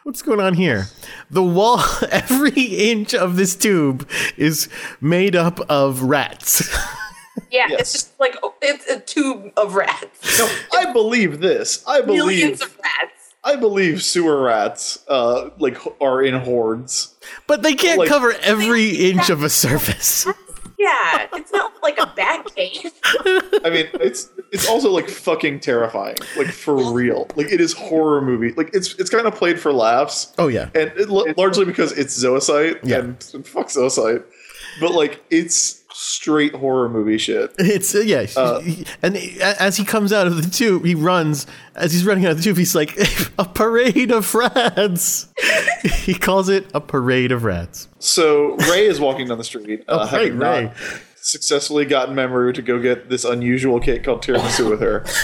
[SPEAKER 2] What's going on here? The wall, every inch of this tube is made up of rats.
[SPEAKER 4] Yeah,
[SPEAKER 3] Yes.
[SPEAKER 4] it's just like oh, it's a tube of rats.
[SPEAKER 3] no, I believe this. I believe
[SPEAKER 4] Millions
[SPEAKER 3] believe
[SPEAKER 4] of rats.
[SPEAKER 3] I believe sewer rats uh like are in hordes.
[SPEAKER 2] but they can't
[SPEAKER 3] Like-
[SPEAKER 2] cover every inch of a surface.
[SPEAKER 4] Yeah, it's not like a bat cave.
[SPEAKER 3] I mean, it's it's also like fucking terrifying, like for real. Like it is horror movie. Like it's it's kind of played for laughs.
[SPEAKER 2] Oh yeah.
[SPEAKER 3] and it, l- largely because it's Zoisite
[SPEAKER 2] Yeah.
[SPEAKER 3] and, and fuck Zoisite. But like it's straight horror movie shit.
[SPEAKER 2] It's uh, yeah, he- and a- as he comes out of the tube, he runs. As he's running out of the tube, he's like, "A parade of rats." he calls it a parade of rats.
[SPEAKER 3] So Rei is walking down the street, uh,
[SPEAKER 2] Oh,
[SPEAKER 3] having
[SPEAKER 2] right,
[SPEAKER 3] not
[SPEAKER 2] Rei.
[SPEAKER 3] Successfully gotten Mamoru to go get this unusual cake called tiramisu with her.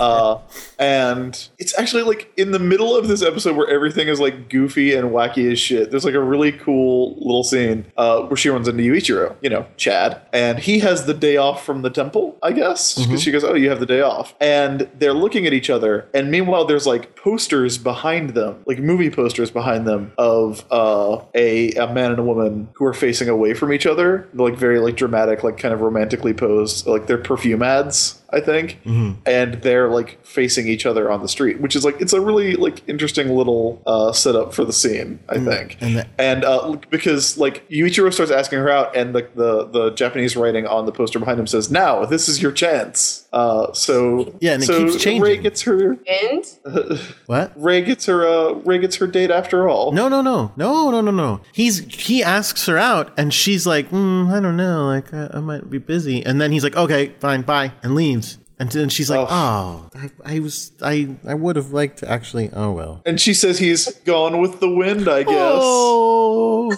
[SPEAKER 3] Uh, and it's actually like in the middle of this episode where everything is like goofy and wacky as shit. There's like a really cool little scene uh, where she runs into Yuichiro, you know, Chad, and he has the day off from the temple, I guess, because she goes, "Oh, you have the day off," and they're looking at each other, and meanwhile, there's like posters behind them, like movie posters behind them of uh, a a man and a woman who are facing away from each other, like very like dramatic, like kind of romantically posed, like they're perfume ads. I think, and they're like facing each other on the street, which is like it's a really like interesting little uh, setup for the scene. I think,
[SPEAKER 2] and the-
[SPEAKER 3] and uh, because like Yuichiro starts asking her out, and the, the the Japanese writing on the poster behind him says, "Now this is your chance." Uh, so
[SPEAKER 2] Yeah, and it
[SPEAKER 3] so
[SPEAKER 2] keeps changing.
[SPEAKER 3] Rei gets her
[SPEAKER 4] And
[SPEAKER 2] What?
[SPEAKER 3] Rei gets her uh, Rei gets her date after all.
[SPEAKER 2] No, no, no, no, no, no, no. He's he asks her out, and she's like, mm, I don't know, like I, I might be busy. And then he's like, okay, fine, bye, and leaves. And then she's like, oh. oh, I, I was, I, I would have liked to actually. Oh well.
[SPEAKER 3] And she says he's gone with the wind. I guess.
[SPEAKER 2] Oh.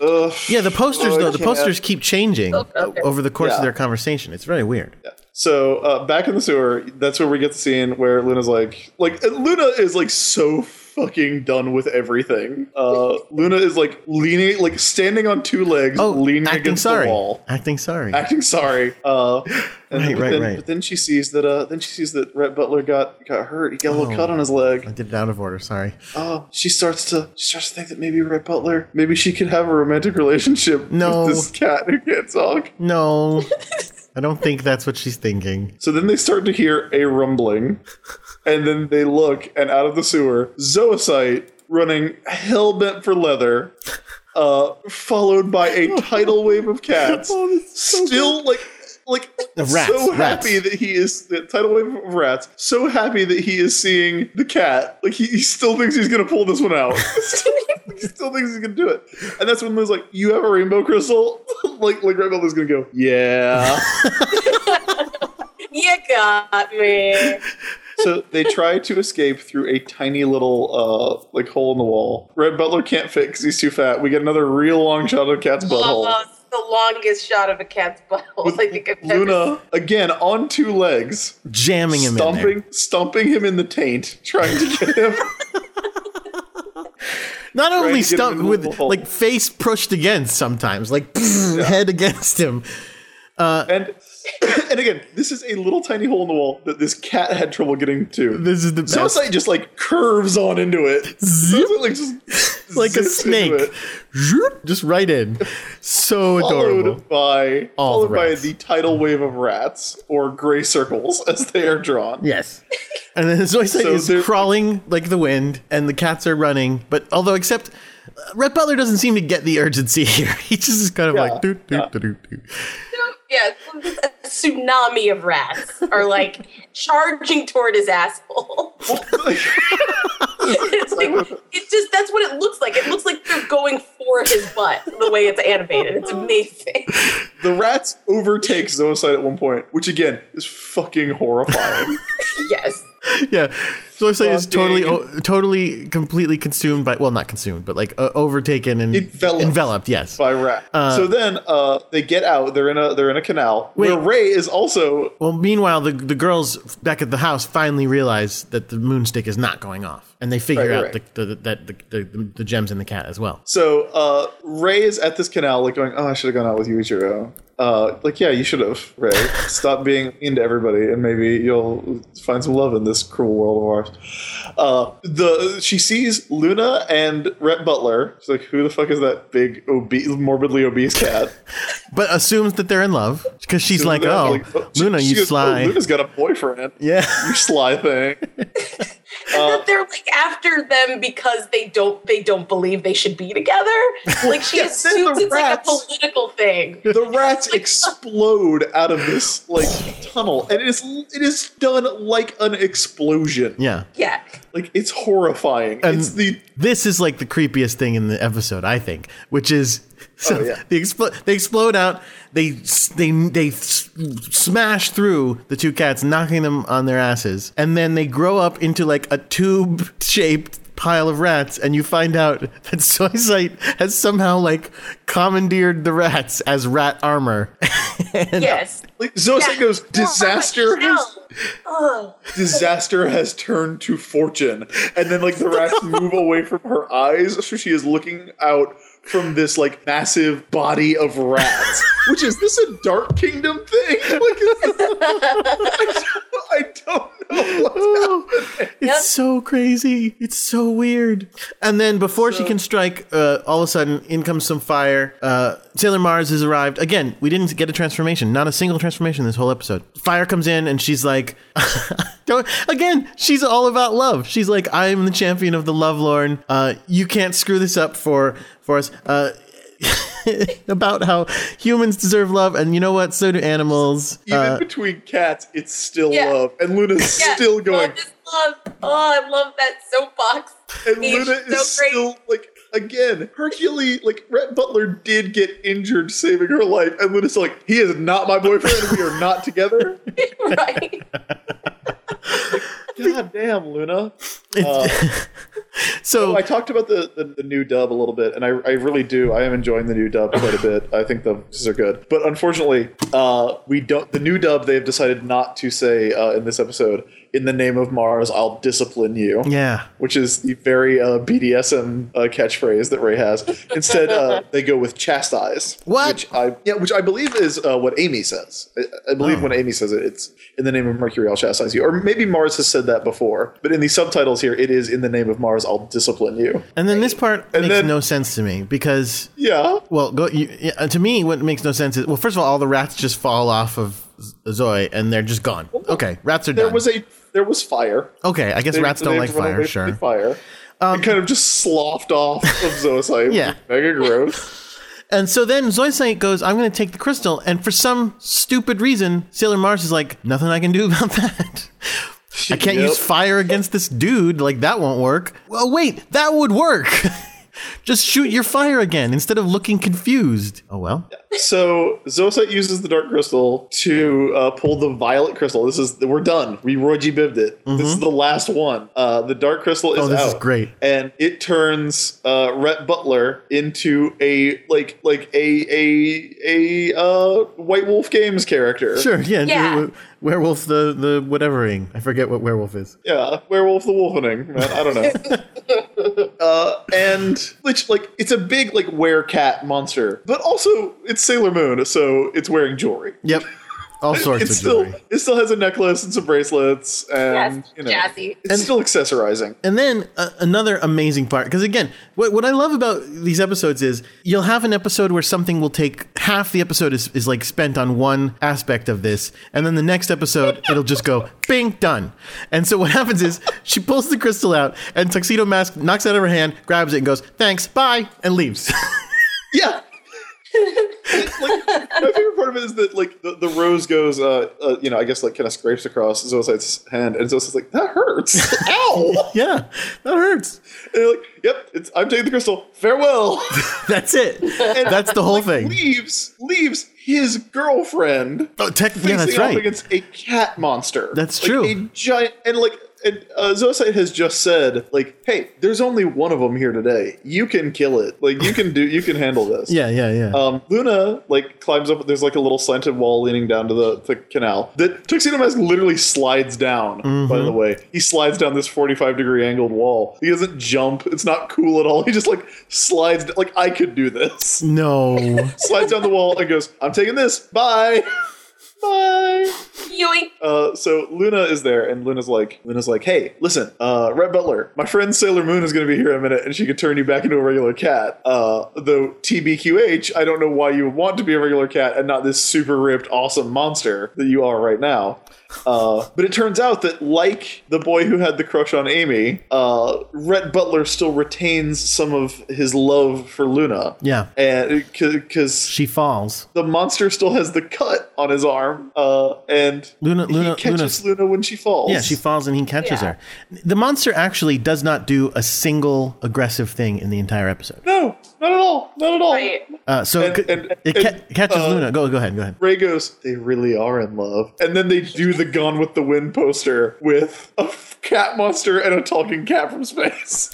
[SPEAKER 3] Ugh.
[SPEAKER 2] Yeah, the posters
[SPEAKER 3] Oh, I
[SPEAKER 2] though, the
[SPEAKER 3] can't.
[SPEAKER 2] posters keep changing
[SPEAKER 4] okay.
[SPEAKER 2] over the course of their conversation. It's very weird.
[SPEAKER 3] So uh, back in the sewer, that's where we get the scene where Luna's like, like Luna is like so fucking done with everything. Uh, Luna is like leaning, like standing on two legs,
[SPEAKER 2] Oh,
[SPEAKER 3] leaning
[SPEAKER 2] acting
[SPEAKER 3] against
[SPEAKER 2] sorry.
[SPEAKER 3] the wall,
[SPEAKER 2] Acting sorry.
[SPEAKER 3] acting sorry. Uh, and
[SPEAKER 2] Right,
[SPEAKER 3] but
[SPEAKER 2] right,
[SPEAKER 3] then,
[SPEAKER 2] right.
[SPEAKER 3] But then she sees that. Uh, then she sees that Rhett Butler got got hurt. He got a little
[SPEAKER 2] Oh.
[SPEAKER 3] cut on his leg.
[SPEAKER 2] I did it out of order. Sorry.
[SPEAKER 3] Oh, she starts to she starts to think that maybe Rhett Butler, maybe she could have a romantic relationship
[SPEAKER 2] No.
[SPEAKER 3] with this cat who can't talk.
[SPEAKER 2] No, I don't think that's what she's thinking.
[SPEAKER 3] So then they start to hear a rumbling, and then they look, and out of the sewer, Zoisite running hell bent for leather, uh, followed by a tidal wave of cats, still like. Like
[SPEAKER 2] Of rats,
[SPEAKER 3] so
[SPEAKER 2] rats.
[SPEAKER 3] happy that he is the tidal wave of rats. So happy that he is seeing the cat. Like he, he still thinks he's gonna pull this one out. he still thinks he's gonna do it. And that's when Liz like, "You have a rainbow crystal." like like Red Velvet's gonna go, "Yeah."
[SPEAKER 4] you got me.
[SPEAKER 3] so they try to escape through a tiny little uh like hole in the wall. Rhett Butler can't fit because he's too fat. We get another real long shot of Cat's butthole.
[SPEAKER 4] It's the longest shot of a cat's butthole I think I've ever
[SPEAKER 3] Luna again on two legs,
[SPEAKER 2] Jamming him in there.
[SPEAKER 3] stomping stomping him in the taint, trying to get him.
[SPEAKER 2] Not only stuck with
[SPEAKER 3] hole.
[SPEAKER 2] like face pushed against sometimes, like head against him.
[SPEAKER 3] Uh, and and again, this is a little tiny hole in the wall that this cat had trouble getting to.
[SPEAKER 2] This is the best.
[SPEAKER 3] Zoisite just like curves on into it. Zoisite, like just
[SPEAKER 2] like a
[SPEAKER 3] zips into
[SPEAKER 2] snake,
[SPEAKER 3] it.
[SPEAKER 2] Just right in. So adorable.
[SPEAKER 3] followed by
[SPEAKER 2] All the
[SPEAKER 3] followed by the tidal wave of rats or gray circles as they are drawn.
[SPEAKER 2] Yes. And then Zoisite
[SPEAKER 3] So
[SPEAKER 2] is crawling like the wind, and the cats are running. But although, except uh, Rhett Butler doesn't seem to get the urgency here. He just is kind of
[SPEAKER 3] Yeah,
[SPEAKER 2] like doot, doot,
[SPEAKER 3] yeah.
[SPEAKER 2] doot, doot, doot.
[SPEAKER 4] Yeah, a tsunami of rats are like charging toward his asshole. it's like, it just that's what it looks like. It looks like they're going for his butt the way it's animated. It's amazing.
[SPEAKER 3] the rats overtake Zoisite at one point, which again is fucking horrifying.
[SPEAKER 4] yes.
[SPEAKER 2] Yeah. Zoisite is totally, o- totally, completely consumed by, well, not consumed, but like uh, overtaken and
[SPEAKER 3] Enveloped.
[SPEAKER 2] enveloped yes.
[SPEAKER 3] by rat. so then uh, they get out. They're in a they're in a canal where Rei is also
[SPEAKER 2] Well, meanwhile, the the girls back at the house finally realize that the moonstick is not going off, and they figure
[SPEAKER 3] Right,
[SPEAKER 2] out
[SPEAKER 3] right.
[SPEAKER 2] The, the, that the, the, the, gems in the cat as well.
[SPEAKER 3] so uh, Rei is at this canal like going, oh, I should have gone out with Yuichiro. Uh, like yeah, you should have Rei. Stop being mean to everybody, and maybe you'll find some love in this cruel world of ours. Uh, the she sees Luna and Rhett Butler. She's like, who the fuck is that big obese, morbidly obese cat?
[SPEAKER 2] But assumes that they're in love because she's like, "Oh,
[SPEAKER 3] like, she-
[SPEAKER 2] Luna,
[SPEAKER 3] she
[SPEAKER 2] you
[SPEAKER 3] goes,
[SPEAKER 2] sly."
[SPEAKER 3] Oh, Luna's got a boyfriend.
[SPEAKER 2] yeah.
[SPEAKER 3] You sly thing.
[SPEAKER 4] Uh, that they're like after them because they don't they don't believe they should be together. Like she
[SPEAKER 3] Yeah, then
[SPEAKER 4] assumes
[SPEAKER 3] the
[SPEAKER 4] it's like a political thing.
[SPEAKER 3] the rats explode out of this like tunnel and it is it is done like an explosion
[SPEAKER 2] yeah.
[SPEAKER 4] Yeah.
[SPEAKER 3] like it's horrifying
[SPEAKER 2] And-
[SPEAKER 3] it's the
[SPEAKER 2] This is like the creepiest thing in the episode, I think, which is so
[SPEAKER 3] Oh, yeah.
[SPEAKER 2] they explode. They explode out. They they they smash through the two cats, knocking them on their asses, and then they grow up into like a tube-shaped pile of rats, and you find out that Zoisite has somehow like commandeered the rats as rat armor. and
[SPEAKER 4] Yes.
[SPEAKER 3] Like Zoisite goes, disaster has
[SPEAKER 4] Oh,
[SPEAKER 3] disaster has turned to fortune, and then like the rats move away from her eyes, so she is looking out from this like massive body of rats. Which is this a Dark Kingdom thing? Like, is this- I don't know happening.
[SPEAKER 2] It's
[SPEAKER 4] Yep.
[SPEAKER 2] so crazy. It's so weird. And then before she can strike, uh, all of a sudden, in comes some fire. Uh, Sailor Mars has arrived. Again, we didn't get a transformation. Not a single transformation this whole episode. Fire comes in and she's like, don't, again, she's all about love. She's like, I am the champion of the Lovelorn. Uh, you can't screw this up for, for us. Uh, about how humans deserve love, and you know what? So do animals.
[SPEAKER 3] Even
[SPEAKER 2] Uh,
[SPEAKER 3] between cats, it's still
[SPEAKER 4] Yeah.
[SPEAKER 3] love, and Luna's
[SPEAKER 4] yeah.
[SPEAKER 3] still going.
[SPEAKER 4] Love is love. Oh, I love that soapbox.
[SPEAKER 3] And
[SPEAKER 4] He's
[SPEAKER 3] Luna is
[SPEAKER 4] so great.
[SPEAKER 3] still like again, Hercule like Rhett Butler did get injured saving her life, and Luna's like, he is not my boyfriend, we are not together.
[SPEAKER 4] right.
[SPEAKER 3] God damn, Luna. Uh,
[SPEAKER 2] so
[SPEAKER 3] I talked about the, the, the new dub a little bit, and I, I really do. I am enjoying the new dub quite a bit. I think the voices are good, but unfortunately, uh, we don't. The new dub they have decided not to say uh, in this episode. In the name of Mars, I'll discipline you.
[SPEAKER 2] yeah,
[SPEAKER 3] which is the very uh, BDSM uh, catchphrase that Rei has. Instead, uh, they go with chastise.
[SPEAKER 2] What?
[SPEAKER 3] Which I yeah, which I believe is uh, what Ami says. I, I believe
[SPEAKER 2] Oh.
[SPEAKER 3] when Ami says it, it's in the name of Mercury, I'll chastise you. Or maybe Mars has said that before, but in the subtitles here, it is in the name of Mars, I'll discipline you.
[SPEAKER 2] and then this part
[SPEAKER 3] And
[SPEAKER 2] makes
[SPEAKER 3] then-
[SPEAKER 2] no sense to me because
[SPEAKER 3] Yeah.
[SPEAKER 2] Well, go. You, yeah, to me, what makes no sense is well, first of all, all the rats just fall off of Z- Zoe and they're just gone. Okay, rats are
[SPEAKER 3] There
[SPEAKER 2] done.
[SPEAKER 3] was a there was fire.
[SPEAKER 2] okay, I guess
[SPEAKER 3] They-
[SPEAKER 2] rats don't like fire. Sure.
[SPEAKER 3] Fire. it um, kind of just sloughed off of Zoisite.
[SPEAKER 2] Yeah.
[SPEAKER 3] Mega gross.
[SPEAKER 2] And so then Zoisite goes, "I'm going to take the crystal," and for some stupid reason, Sailor Mars is like, "Nothing I can do about that." I can't
[SPEAKER 3] Yep.
[SPEAKER 2] use fire against this dude. Like that won't work. Well, wait, that would work. Just shoot your fire again instead of looking confused. Oh well.
[SPEAKER 3] So Zoisite uses the dark crystal to uh, pull the violet crystal. This is we're done. We Roy G. Bibbed it. This is the last one. Uh, the dark crystal is
[SPEAKER 2] Mm-hmm. Oh, this
[SPEAKER 3] out.
[SPEAKER 2] is great.
[SPEAKER 3] and it turns uh, Rhett Butler into a like like a a a uh, White Wolf Games character.
[SPEAKER 2] Sure. Yeah.
[SPEAKER 4] Yeah.
[SPEAKER 2] w- Werewolf the the whatevering. I forget what werewolf is.
[SPEAKER 3] Yeah, Werewolf the Wolfening. Man, I don't know. uh, and which like it's a big like werecat monster, but also it's Sailor Moon, so it's wearing jewelry.
[SPEAKER 2] Yep. All sorts
[SPEAKER 3] It
[SPEAKER 2] of
[SPEAKER 3] still
[SPEAKER 2] jewelry.
[SPEAKER 3] it still has a necklace and some bracelets, and
[SPEAKER 4] Yes,
[SPEAKER 3] you know,
[SPEAKER 4] jazzy.
[SPEAKER 3] it's still accessorizing.
[SPEAKER 2] And then uh, another amazing part, because again, what, what I love about these episodes is you'll have an episode where something will take half the episode is, is like spent on one aspect of this, and then the next episode it'll just go bing done. And so what happens is she pulls the crystal out, and Tuxedo Mask knocks it out of her hand, grabs it, and goes thanks, bye, and leaves.
[SPEAKER 3] Yeah. Like, my favorite part of it is that like the, the rose goes uh, uh you know I guess like kind of scrapes across Zoisite's hand and Zoisite's like that hurts ow
[SPEAKER 2] yeah, that hurts.
[SPEAKER 3] and they're like yep it's I'm taking the crystal farewell
[SPEAKER 2] That's it. That's the whole thing.
[SPEAKER 3] leaves leaves his girlfriend
[SPEAKER 2] Oh, tech,
[SPEAKER 3] facing
[SPEAKER 2] yeah, that's
[SPEAKER 3] off
[SPEAKER 2] right.
[SPEAKER 3] against a cat monster
[SPEAKER 2] That's
[SPEAKER 3] Like,
[SPEAKER 2] true.
[SPEAKER 3] a giant and like and, uh, has just said like hey there's only one of them here today you can kill it like you can do you can handle this
[SPEAKER 2] Yeah, yeah, yeah.
[SPEAKER 3] um, Luna like climbs up. There's like a little slanted wall leaning down to the, the canal. That Tuxedo Mask literally slides down.
[SPEAKER 2] Mm-hmm.
[SPEAKER 3] By the way, he slides down this 45 degree angled wall. He doesn't jump. It's not cool at all. He just like slides. Like I could do this.
[SPEAKER 2] no.
[SPEAKER 3] slides down the wall and goes, "I'm taking this. Bye." Bye.
[SPEAKER 4] Yoink.
[SPEAKER 3] Uh, so Luna is there, and Luna's like, Luna's like, hey, listen, uh, Rhett Butler, my friend Sailor Moon is going to be here in a minute, and she could turn you back into a regular cat. Uh, though TBQH, I don't know why you would want to be a regular cat and not this super ripped, awesome monster that you are right now. Uh, but it turns out that, like the boy who had the crush on Ami, uh, Rhett Butler still retains some of his love for Luna.
[SPEAKER 2] Yeah.
[SPEAKER 3] And because
[SPEAKER 2] She falls.
[SPEAKER 3] the monster still has the cut on his arm, uh, and
[SPEAKER 2] Luna-
[SPEAKER 3] he
[SPEAKER 2] Luna-
[SPEAKER 3] catches Luna when she falls.
[SPEAKER 2] Yeah, she falls and he catches
[SPEAKER 4] Yeah.
[SPEAKER 2] her. The monster actually does not do a single aggressive thing in the entire episode.
[SPEAKER 3] No, not at all. Not at all.
[SPEAKER 4] Right.
[SPEAKER 2] Uh, so
[SPEAKER 3] And-
[SPEAKER 2] c-
[SPEAKER 3] and-
[SPEAKER 2] it ca-
[SPEAKER 3] and,
[SPEAKER 2] catches
[SPEAKER 3] uh,
[SPEAKER 2] Luna. Go, go ahead, go ahead.
[SPEAKER 3] Rei goes, they really are in love. And then they do the Gone with the Wind poster with a f- cat monster and a talking cat from space.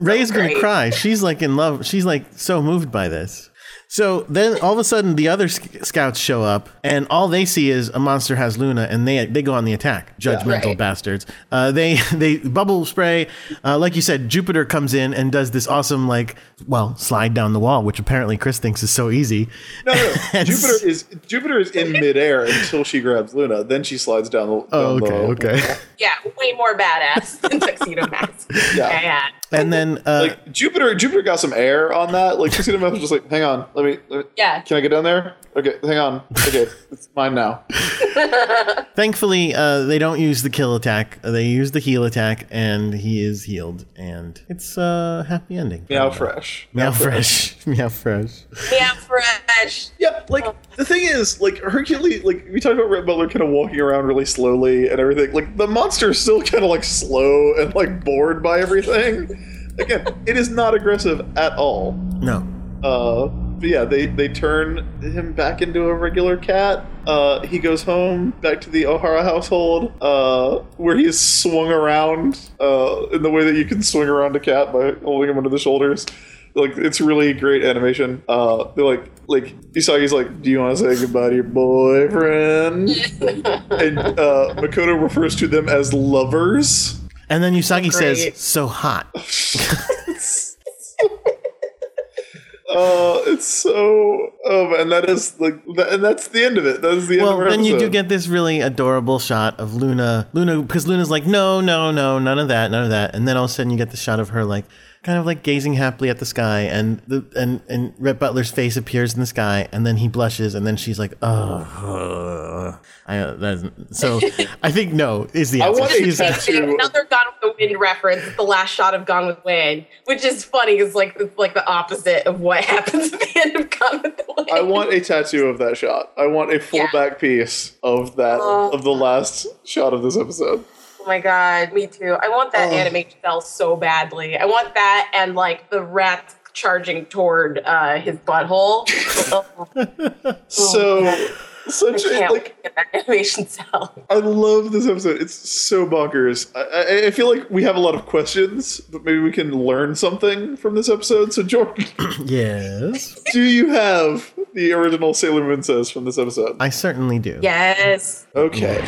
[SPEAKER 2] Rei's gonna cry. She's like in love. She's like so moved by this. So then all of a sudden the other sc- scouts show up and all they see is a monster has Luna and they they go on the attack. Judgmental
[SPEAKER 4] Right.
[SPEAKER 2] bastards. Uh, they they bubble spray. Uh, like you said, Jupiter comes in and does this awesome like well slide down the wall, which apparently Chris thinks is so easy.
[SPEAKER 3] No, no. Jupiter is Jupiter is in midair until she grabs Luna. Then she slides down the.
[SPEAKER 2] Oh, okay,
[SPEAKER 3] the
[SPEAKER 2] okay.
[SPEAKER 4] Yeah, way more badass than Tuxedo Mask.
[SPEAKER 3] Yeah.
[SPEAKER 4] yeah. yeah.
[SPEAKER 2] And then uh,
[SPEAKER 3] Like Jupiter, Jupiter got some air on that. Like Tuxedo Mask was just like, hang on, let me, let me-
[SPEAKER 4] Yeah.
[SPEAKER 3] Can I get down there? Okay, hang on. Okay, it's mine now.
[SPEAKER 2] Thankfully, uh, they don't use the kill attack. They use the heal attack, and he is healed, and it's a happy ending.
[SPEAKER 3] Meow fresh.
[SPEAKER 2] Meow fresh. Meow fresh.
[SPEAKER 4] Yeah, fresh.
[SPEAKER 3] Yeah, like the thing is, like Hercules, like we talked about Rhett Butler kind of walking around really slowly and everything. Like the monster is still kind of like slow and like bored by everything. Again, it is not aggressive at all.
[SPEAKER 2] No.
[SPEAKER 3] Uh, but yeah, they they turn him back into a regular cat. Uh, he goes home back to the O'Hara household, uh, where he's swung around uh, in the way that you can swing around a cat by holding him under the shoulders. Like it's really great animation. Uh, they're like like Usagi's like, "Do you want to say goodbye to your boyfriend?" and uh, Makoto refers to them as lovers.
[SPEAKER 2] And then Usagi says, "So hot."
[SPEAKER 3] Uh, it's so Oh and that is like, that, and that's the end of it. That is the end
[SPEAKER 2] Well, then you do get this really adorable shot of Luna. Luna, because Luna's like, "No, no, no, none of that, none of that." And then all of a sudden, you get the shot of her like, kind of like gazing happily at the sky, and the and and Rhett Butler's face appears in the sky, and then he blushes, and then she's like, "Oh." I, uh, so I think no is the
[SPEAKER 3] I
[SPEAKER 2] answer.
[SPEAKER 3] want a
[SPEAKER 2] She's-
[SPEAKER 3] tattoo.
[SPEAKER 4] Another Gone with the Wind reference, the last shot of Gone with Wind, which is funny. Is like it's like the opposite of what happens at the end of Gone with the Wind.
[SPEAKER 3] I want a tattoo of that shot. I want a full
[SPEAKER 4] Yeah.
[SPEAKER 3] back piece of that
[SPEAKER 4] Oh.
[SPEAKER 3] of the last shot of this episode.
[SPEAKER 4] Oh my god, me too. I want that
[SPEAKER 3] Oh.
[SPEAKER 4] animation cell so badly. I want that and like the rat charging toward uh, his butthole. oh,
[SPEAKER 3] So such
[SPEAKER 4] I
[SPEAKER 3] a,
[SPEAKER 4] can't
[SPEAKER 3] like
[SPEAKER 4] wait to get that animation cell.
[SPEAKER 3] I love this episode. It's so bonkers. I, I, I feel like we have a lot of questions, but maybe we can learn something from this episode. So Jordan,
[SPEAKER 2] yes,
[SPEAKER 3] do you have the original Sailor Moon says from this episode?
[SPEAKER 2] I certainly do.
[SPEAKER 4] Yes.
[SPEAKER 3] Okay.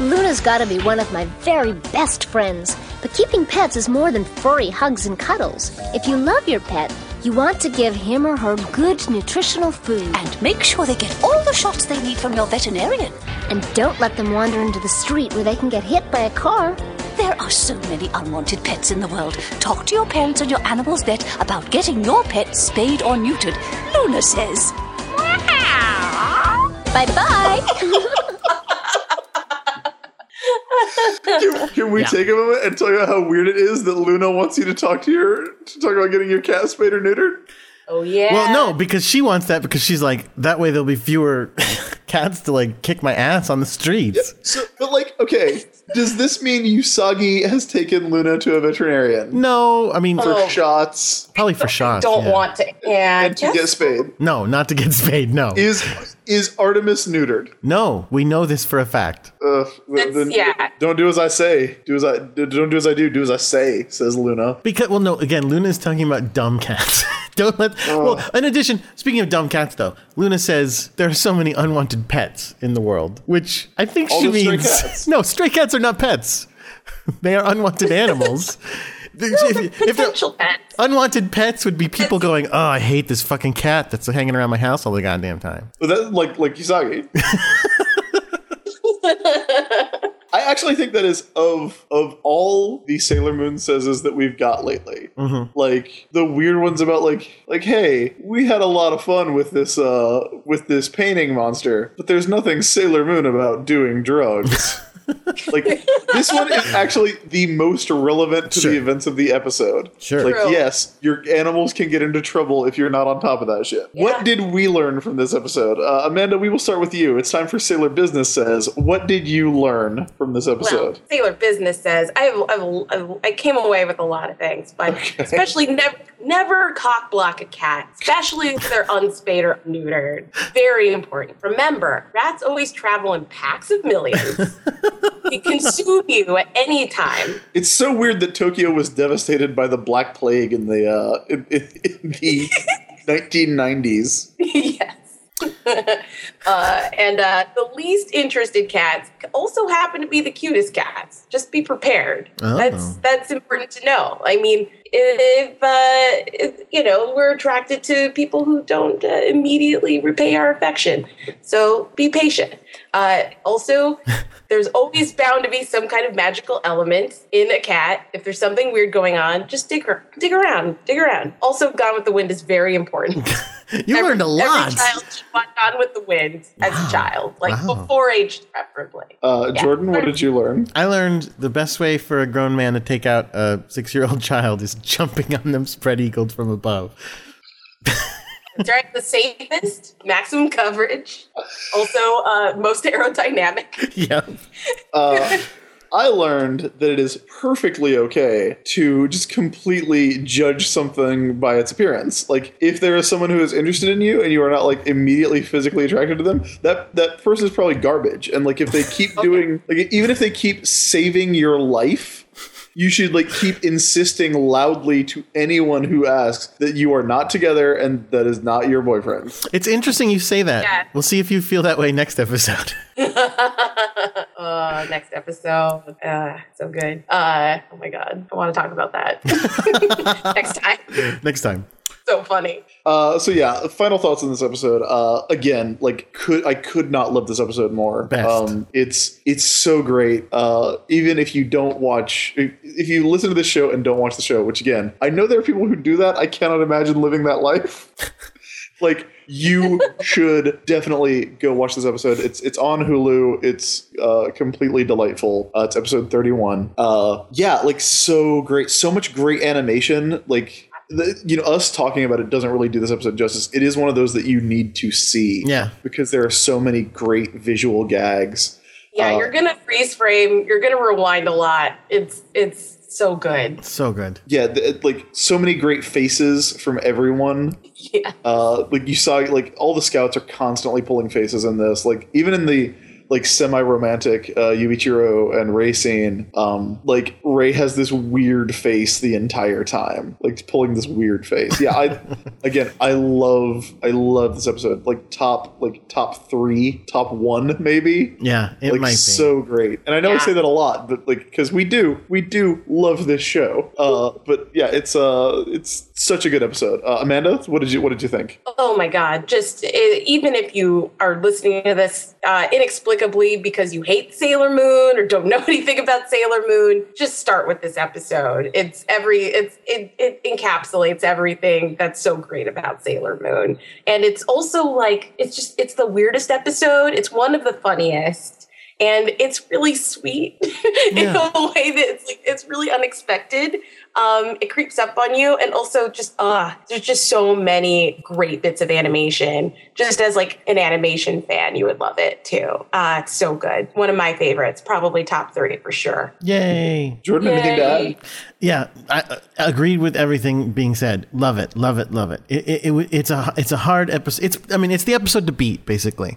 [SPEAKER 5] Luna's gotta be one of my very best friends. But keeping pets is more than furry hugs and cuddles. If you love your pet, you want to give him or her good nutritional food.
[SPEAKER 6] And make sure they get all the shots they need from your veterinarian.
[SPEAKER 5] And don't let them wander into the street where they can get hit by a car.
[SPEAKER 6] There are so many unwanted pets in the world. Talk to your parents and your animal's vet about getting your pet spayed or neutered. Luna says.
[SPEAKER 5] Bye bye!
[SPEAKER 3] Can, can we
[SPEAKER 2] Yeah.
[SPEAKER 3] take a moment and tell you how weird it is that Luna wants you to talk to your to talk about getting your cat spayed or neutered?
[SPEAKER 4] Oh yeah.
[SPEAKER 2] Well, no, because she wants that because she's like that way there'll be fewer cats to like kick my ass on the streets.
[SPEAKER 3] So, but like, okay, does this mean Usagi has taken Luna to a veterinarian
[SPEAKER 2] No, I mean
[SPEAKER 3] for
[SPEAKER 4] Oh.
[SPEAKER 3] shots
[SPEAKER 2] probably for shots.
[SPEAKER 4] Don't
[SPEAKER 2] yeah.
[SPEAKER 4] want to. Yeah.
[SPEAKER 3] and to get spayed?
[SPEAKER 2] No, not to get spayed. No,
[SPEAKER 3] Is is Artemis neutered?
[SPEAKER 2] no, we know this for a fact.
[SPEAKER 3] Uh, then
[SPEAKER 4] yeah.
[SPEAKER 3] Don't do as I say. Do as I don't do as I do. Do as I say. Says Luna.
[SPEAKER 2] Because well, no, again, Luna is talking about dumb cats. Don't let. Well, oh. in addition, speaking of dumb cats, though, Luna says there are so many unwanted pets in the world, which I think
[SPEAKER 3] All
[SPEAKER 2] she
[SPEAKER 3] the stray
[SPEAKER 2] means
[SPEAKER 3] cats.
[SPEAKER 2] no. Stray cats are not pets; they are unwanted animals. if, if they're
[SPEAKER 4] Potential pets.
[SPEAKER 2] unwanted pets would be people going, "Oh, I hate this fucking cat that's hanging around my house all the goddamn time."
[SPEAKER 3] But that like like Usagi. I actually think that is of of all the Sailor Moon says that we've got lately. Like the weird ones about like like hey, we had a lot of fun with this uh with this painting monster, but there's nothing Sailor Moon about doing drugs. like this one is actually the most relevant to
[SPEAKER 2] Sure.
[SPEAKER 3] the events of the episode.
[SPEAKER 2] Sure.
[SPEAKER 3] Like
[SPEAKER 4] True.
[SPEAKER 3] yes, your animals can get into trouble if you're not on top of that shit. What did we learn from this episode? Uh, Amanda, we will start with you. It's time for Sailor Business Says. What did you learn from this
[SPEAKER 4] Well,
[SPEAKER 3] episode?
[SPEAKER 4] Sailor Business says I have, I've, I've, I came away with a lot of things, but especially never never cock block a cat, especially if they're unspayed or neutered. Very important. Remember, rats always travel in packs of millions. can consume you at any time.
[SPEAKER 3] It's so weird that Tokyo was devastated by the Black Plague in the uh, in, in, in the 1990s.
[SPEAKER 4] yes. uh, and uh, the least interested cats also happen to be the cutest cats. Just be prepared.
[SPEAKER 2] Oh.
[SPEAKER 4] That's that's important to know. I mean, if, uh, if you know, we're attracted to people who don't uh, immediately repay our affection, so be patient. Uh, also, there's always bound to be some kind of magical element in a cat. If there's something weird going on, just dig dig around, dig around. Also, Gone with the Wind is very important.
[SPEAKER 2] You
[SPEAKER 4] Every-
[SPEAKER 2] learned a lot.
[SPEAKER 4] Every child should watch Gone with the Wind as a child, like
[SPEAKER 2] Wow.
[SPEAKER 4] before age preferably.
[SPEAKER 3] Uh,
[SPEAKER 4] Yeah.
[SPEAKER 3] Jordan, what did you learn?
[SPEAKER 2] I learned the best way for a grown man to take out a six year old child is jumping on them spread eagled from above.
[SPEAKER 4] That's right, the safest, maximum coverage, also uh, most aerodynamic.
[SPEAKER 2] yeah.
[SPEAKER 3] Uh, I learned that it is perfectly okay to just completely judge something by its appearance. Like if there is someone who is interested in you and you are not like immediately physically attracted to them, that that person is probably garbage. And like if they keep doing like even if they keep saving your life, you should like keep insisting loudly to anyone who asks that you are not together and that is not your boyfriend.
[SPEAKER 2] It's interesting you say that.
[SPEAKER 4] Yeah.
[SPEAKER 2] We'll see if you feel that way next episode.
[SPEAKER 4] uh, next episode. Uh, so good. Uh, oh my God. I want to talk about that next time.
[SPEAKER 2] next time.
[SPEAKER 4] So funny.
[SPEAKER 3] Uh, so yeah, final thoughts on this episode. Uh, again, like could I could not love this episode more.
[SPEAKER 2] Best.
[SPEAKER 3] Um, it's it's so great. Uh, even if you don't watch, if, if you listen to this show and don't watch the show, which again, I know there are people who do that. I cannot imagine living that life. like you should definitely go watch this episode. It's it's on Hulu. It's uh, completely delightful. Uh, it's episode thirty one. Uh, yeah, like so great. So much great animation. Like the, you know, us talking about it doesn't really do this episode justice. It is one of those that you need to see.
[SPEAKER 2] Yeah.
[SPEAKER 3] because there are so many great visual gags.
[SPEAKER 4] Yeah,
[SPEAKER 3] Uh,
[SPEAKER 4] you're gonna freeze frame. You're gonna rewind a lot. It's it's so good.
[SPEAKER 2] So good.
[SPEAKER 3] Yeah, th- like so many great faces from everyone.
[SPEAKER 4] Yeah.
[SPEAKER 3] Uh, like you saw, like all the scouts are constantly pulling faces in this. Like even in the like semi-romantic uh, Yuichiro and Rei scene, um, like Rei has this weird face the entire time, like pulling this weird face. Yeah, I again, I love, I love this episode. Like top, like top three, top one maybe.
[SPEAKER 2] Yeah, it
[SPEAKER 3] like
[SPEAKER 2] might be.
[SPEAKER 3] so great. And I know I say that a lot, but like because we do, we do love this show. Uh, but yeah, it's uh, it's such a good episode. Uh, Amanda, what did you what did you think?
[SPEAKER 4] Oh my God. Just eh, even if you are listening to this uh, inexplicably because you hate Sailor Moon or don't know anything about Sailor Moon, just start with this episode. It's every, it's, it, it encapsulates everything that's so great about Sailor Moon. And it's also like, it's just, it's the weirdest episode. It's one of the funniest. And it's really sweet in
[SPEAKER 2] Yeah.
[SPEAKER 4] a way that it's like, it's really unexpected um, it creeps up on you and also just uh there's just so many great bits of animation just as like an animation fan you would love it too uh it's so good one of my favorites probably top three for sure
[SPEAKER 2] Yay.
[SPEAKER 3] Jordan, anything to add?
[SPEAKER 2] Yeah, I, I agreed with everything being said. Love it, love it, love it. It, it, it. It's a it's a hard episode. It's I mean it's the episode to beat basically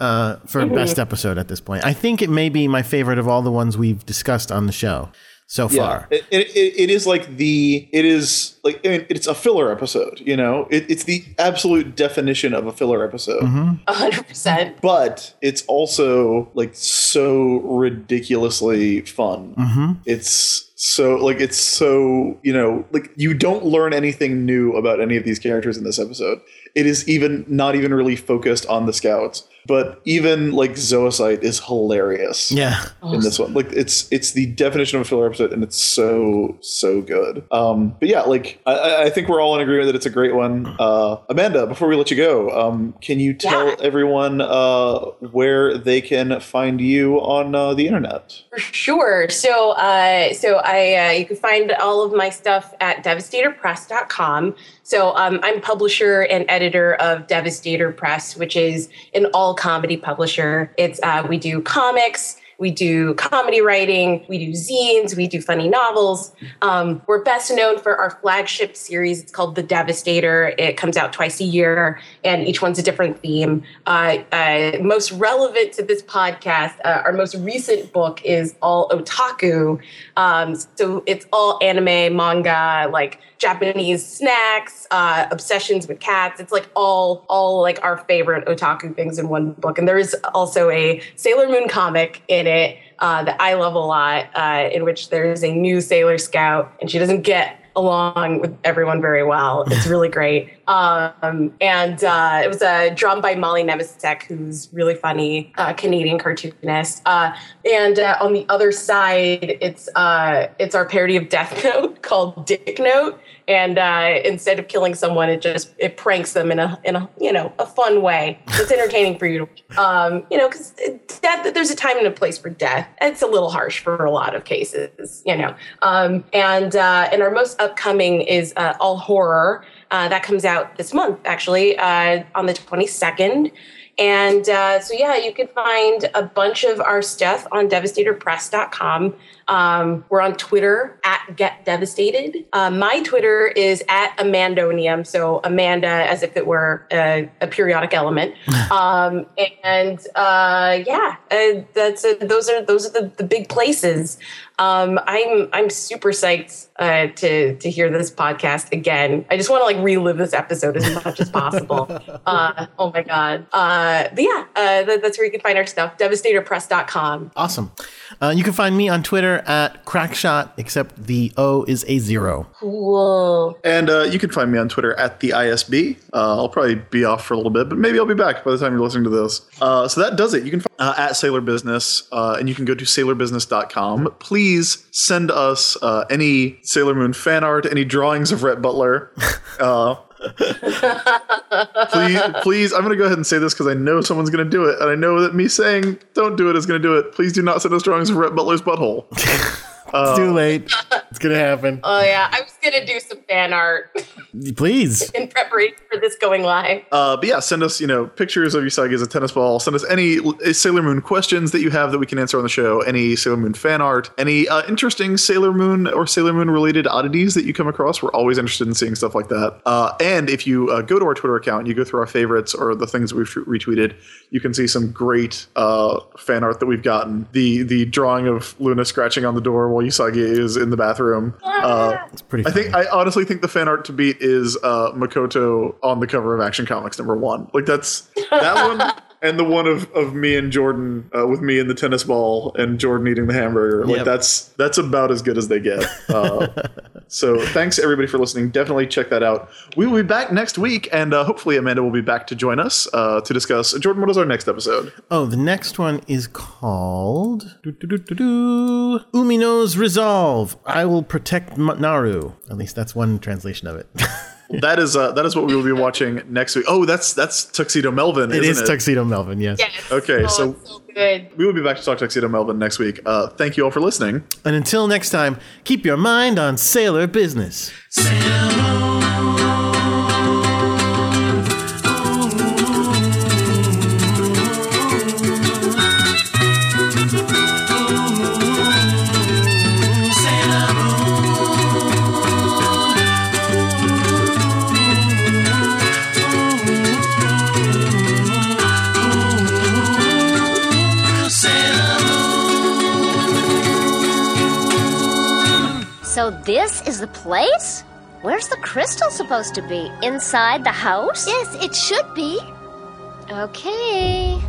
[SPEAKER 2] uh, for best episode at this point. I think it may be my favorite of all the ones we've discussed on the show so far.
[SPEAKER 3] It, it, it, it is like the it is like I mean, it's a filler episode. You know, it, it's the absolute definition of a filler episode. Mm-hmm.
[SPEAKER 4] 100%
[SPEAKER 3] But it's also like so ridiculously fun. Mm-hmm. It's so like it's so you know like you don't learn anything new about any of these characters in this episode. It is even not even really focused on the scouts, but even like Zoisite is hilarious
[SPEAKER 2] Yeah,
[SPEAKER 3] in this one. Like it's it's the definition of a filler episode, and it's so so good. Um, but yeah, like I- I, I think we're all in agreement that it's a great one. Uh, Amanda, before we let you go, um, can you tell
[SPEAKER 4] Yeah.
[SPEAKER 3] everyone uh, where they can find you on uh, the internet?
[SPEAKER 4] For sure. So, uh, so I uh, you can find all of my stuff at devastatorpress.com. So, um, I'm publisher and editor of Devastator Press, which is an all comedy publisher. It's uh, we do comics. We do comedy writing. We do zines. We do funny novels. Um, we're best known for our flagship series. It's called The Devastator. It comes out twice a year, and each one's a different theme. Uh, uh, most relevant to this podcast, uh, our most recent book is all otaku. Um, so it's all anime, manga, like Japanese snacks, uh, obsessions with cats. It's like all all like our favorite otaku things in one book. And there is also a Sailor Moon comic in it uh, that I love a lot, uh, in which there is a new Sailor Scout, and she doesn't get along with everyone very well. It's really great. Um, and uh, it was uh, drawn by Molly Nemisek, who's really funny uh, Canadian cartoonist. Uh, and uh, on the other side, it's uh, it's our parody of Death Note called Dick Note. And uh, instead of killing someone, it just it pranks them in a in a you know a fun way. It's entertaining for you to um, you know because death there's a time and a place for death. It's a little harsh for a lot of cases, you know. Um, and uh, and our most upcoming is uh, All Horror. Uh, that comes out this month, actually, uh, on the 22nd. And uh, so, yeah, you can find a bunch of our stuff on devastatorpress.com. Um, we're on Twitter at Get Devastated. Uh, my Twitter is at Amandonium, so Amanda as if it were a, a periodic element. um, and uh, yeah, uh, that's uh, those are those are the, the big places. Um, I'm I'm super psyched uh, to to hear this podcast again. I just want to like relive this episode as much as possible. uh, oh my god! Uh, but yeah, uh, that, that's where you can find our stuff. Devastatorpress.com.
[SPEAKER 2] Awesome. Uh, you can find me on Twitter at Crackshot, except the O is a zero.
[SPEAKER 4] Cool.
[SPEAKER 3] And uh, you can find me on Twitter at the ISB. Uh, I'll probably be off for a little bit, but maybe I'll be back by the time you're listening to this. Uh, so that does it. You can find uh, at Sailor Business, uh, and you can go to sailorbusiness.com. Please send us uh, any Sailor Moon fan art, any drawings of Rhett Butler. Uh, please, please, I'm going to go ahead and say this because I know someone's going to do it, and I know that me saying don't do it is going to do it. Please do not send us drawings of Rhett Butler's butthole.
[SPEAKER 2] it's too late. It's gonna happen.
[SPEAKER 4] Oh yeah, I was gonna do some fan art
[SPEAKER 2] Please.
[SPEAKER 4] in preparation for this going live.
[SPEAKER 3] Uh, but yeah, send us you know pictures of Usagi as a tennis ball. Send us any uh, Sailor Moon questions that you have that we can answer on the show. Any Sailor Moon fan art. Any uh, interesting Sailor Moon or Sailor Moon related oddities that you come across. We're always interested in seeing stuff like that. Uh, and if you uh, go to our Twitter account, and you go through our favorites or the things we've retweeted. You can see some great uh, fan art that we've gotten. The the drawing of Luna scratching on the door while Usagi is in the bathroom. Uh,
[SPEAKER 2] It's pretty.
[SPEAKER 3] I think I honestly think the fan art to beat is uh, Makoto on the cover of Action Comics number one. Like that's that one and the one of, of me and Jordan uh, with me in the tennis ball and Jordan eating the hamburger. Like
[SPEAKER 2] Yep.
[SPEAKER 3] that's that's about as good as they get. Uh, so thanks everybody for listening. Definitely check that out. We will be back next week, and uh, hopefully Amanda will be back to join us uh, to discuss. Jordan, what is our next episode?
[SPEAKER 2] Oh, the next one is called Umino's Resolve. I will protect Naru. At least that's one translation of it.
[SPEAKER 3] That is uh, that is what we will be watching next week. Oh, that's that's Tuxedo Melvin.
[SPEAKER 2] it
[SPEAKER 3] isn't
[SPEAKER 2] is Tuxedo Melvin. Yes.
[SPEAKER 4] Yes.
[SPEAKER 3] Okay,
[SPEAKER 4] Oh,
[SPEAKER 3] so-
[SPEAKER 4] so good.
[SPEAKER 3] We will be back to talk Tuxedo Melvin next week. Uh, thank you all for listening.
[SPEAKER 2] And until next time, keep your mind on sailor business.
[SPEAKER 5] So place? Where's the crystal supposed to be? Inside the house?
[SPEAKER 1] Yes, it should be.
[SPEAKER 5] Okay.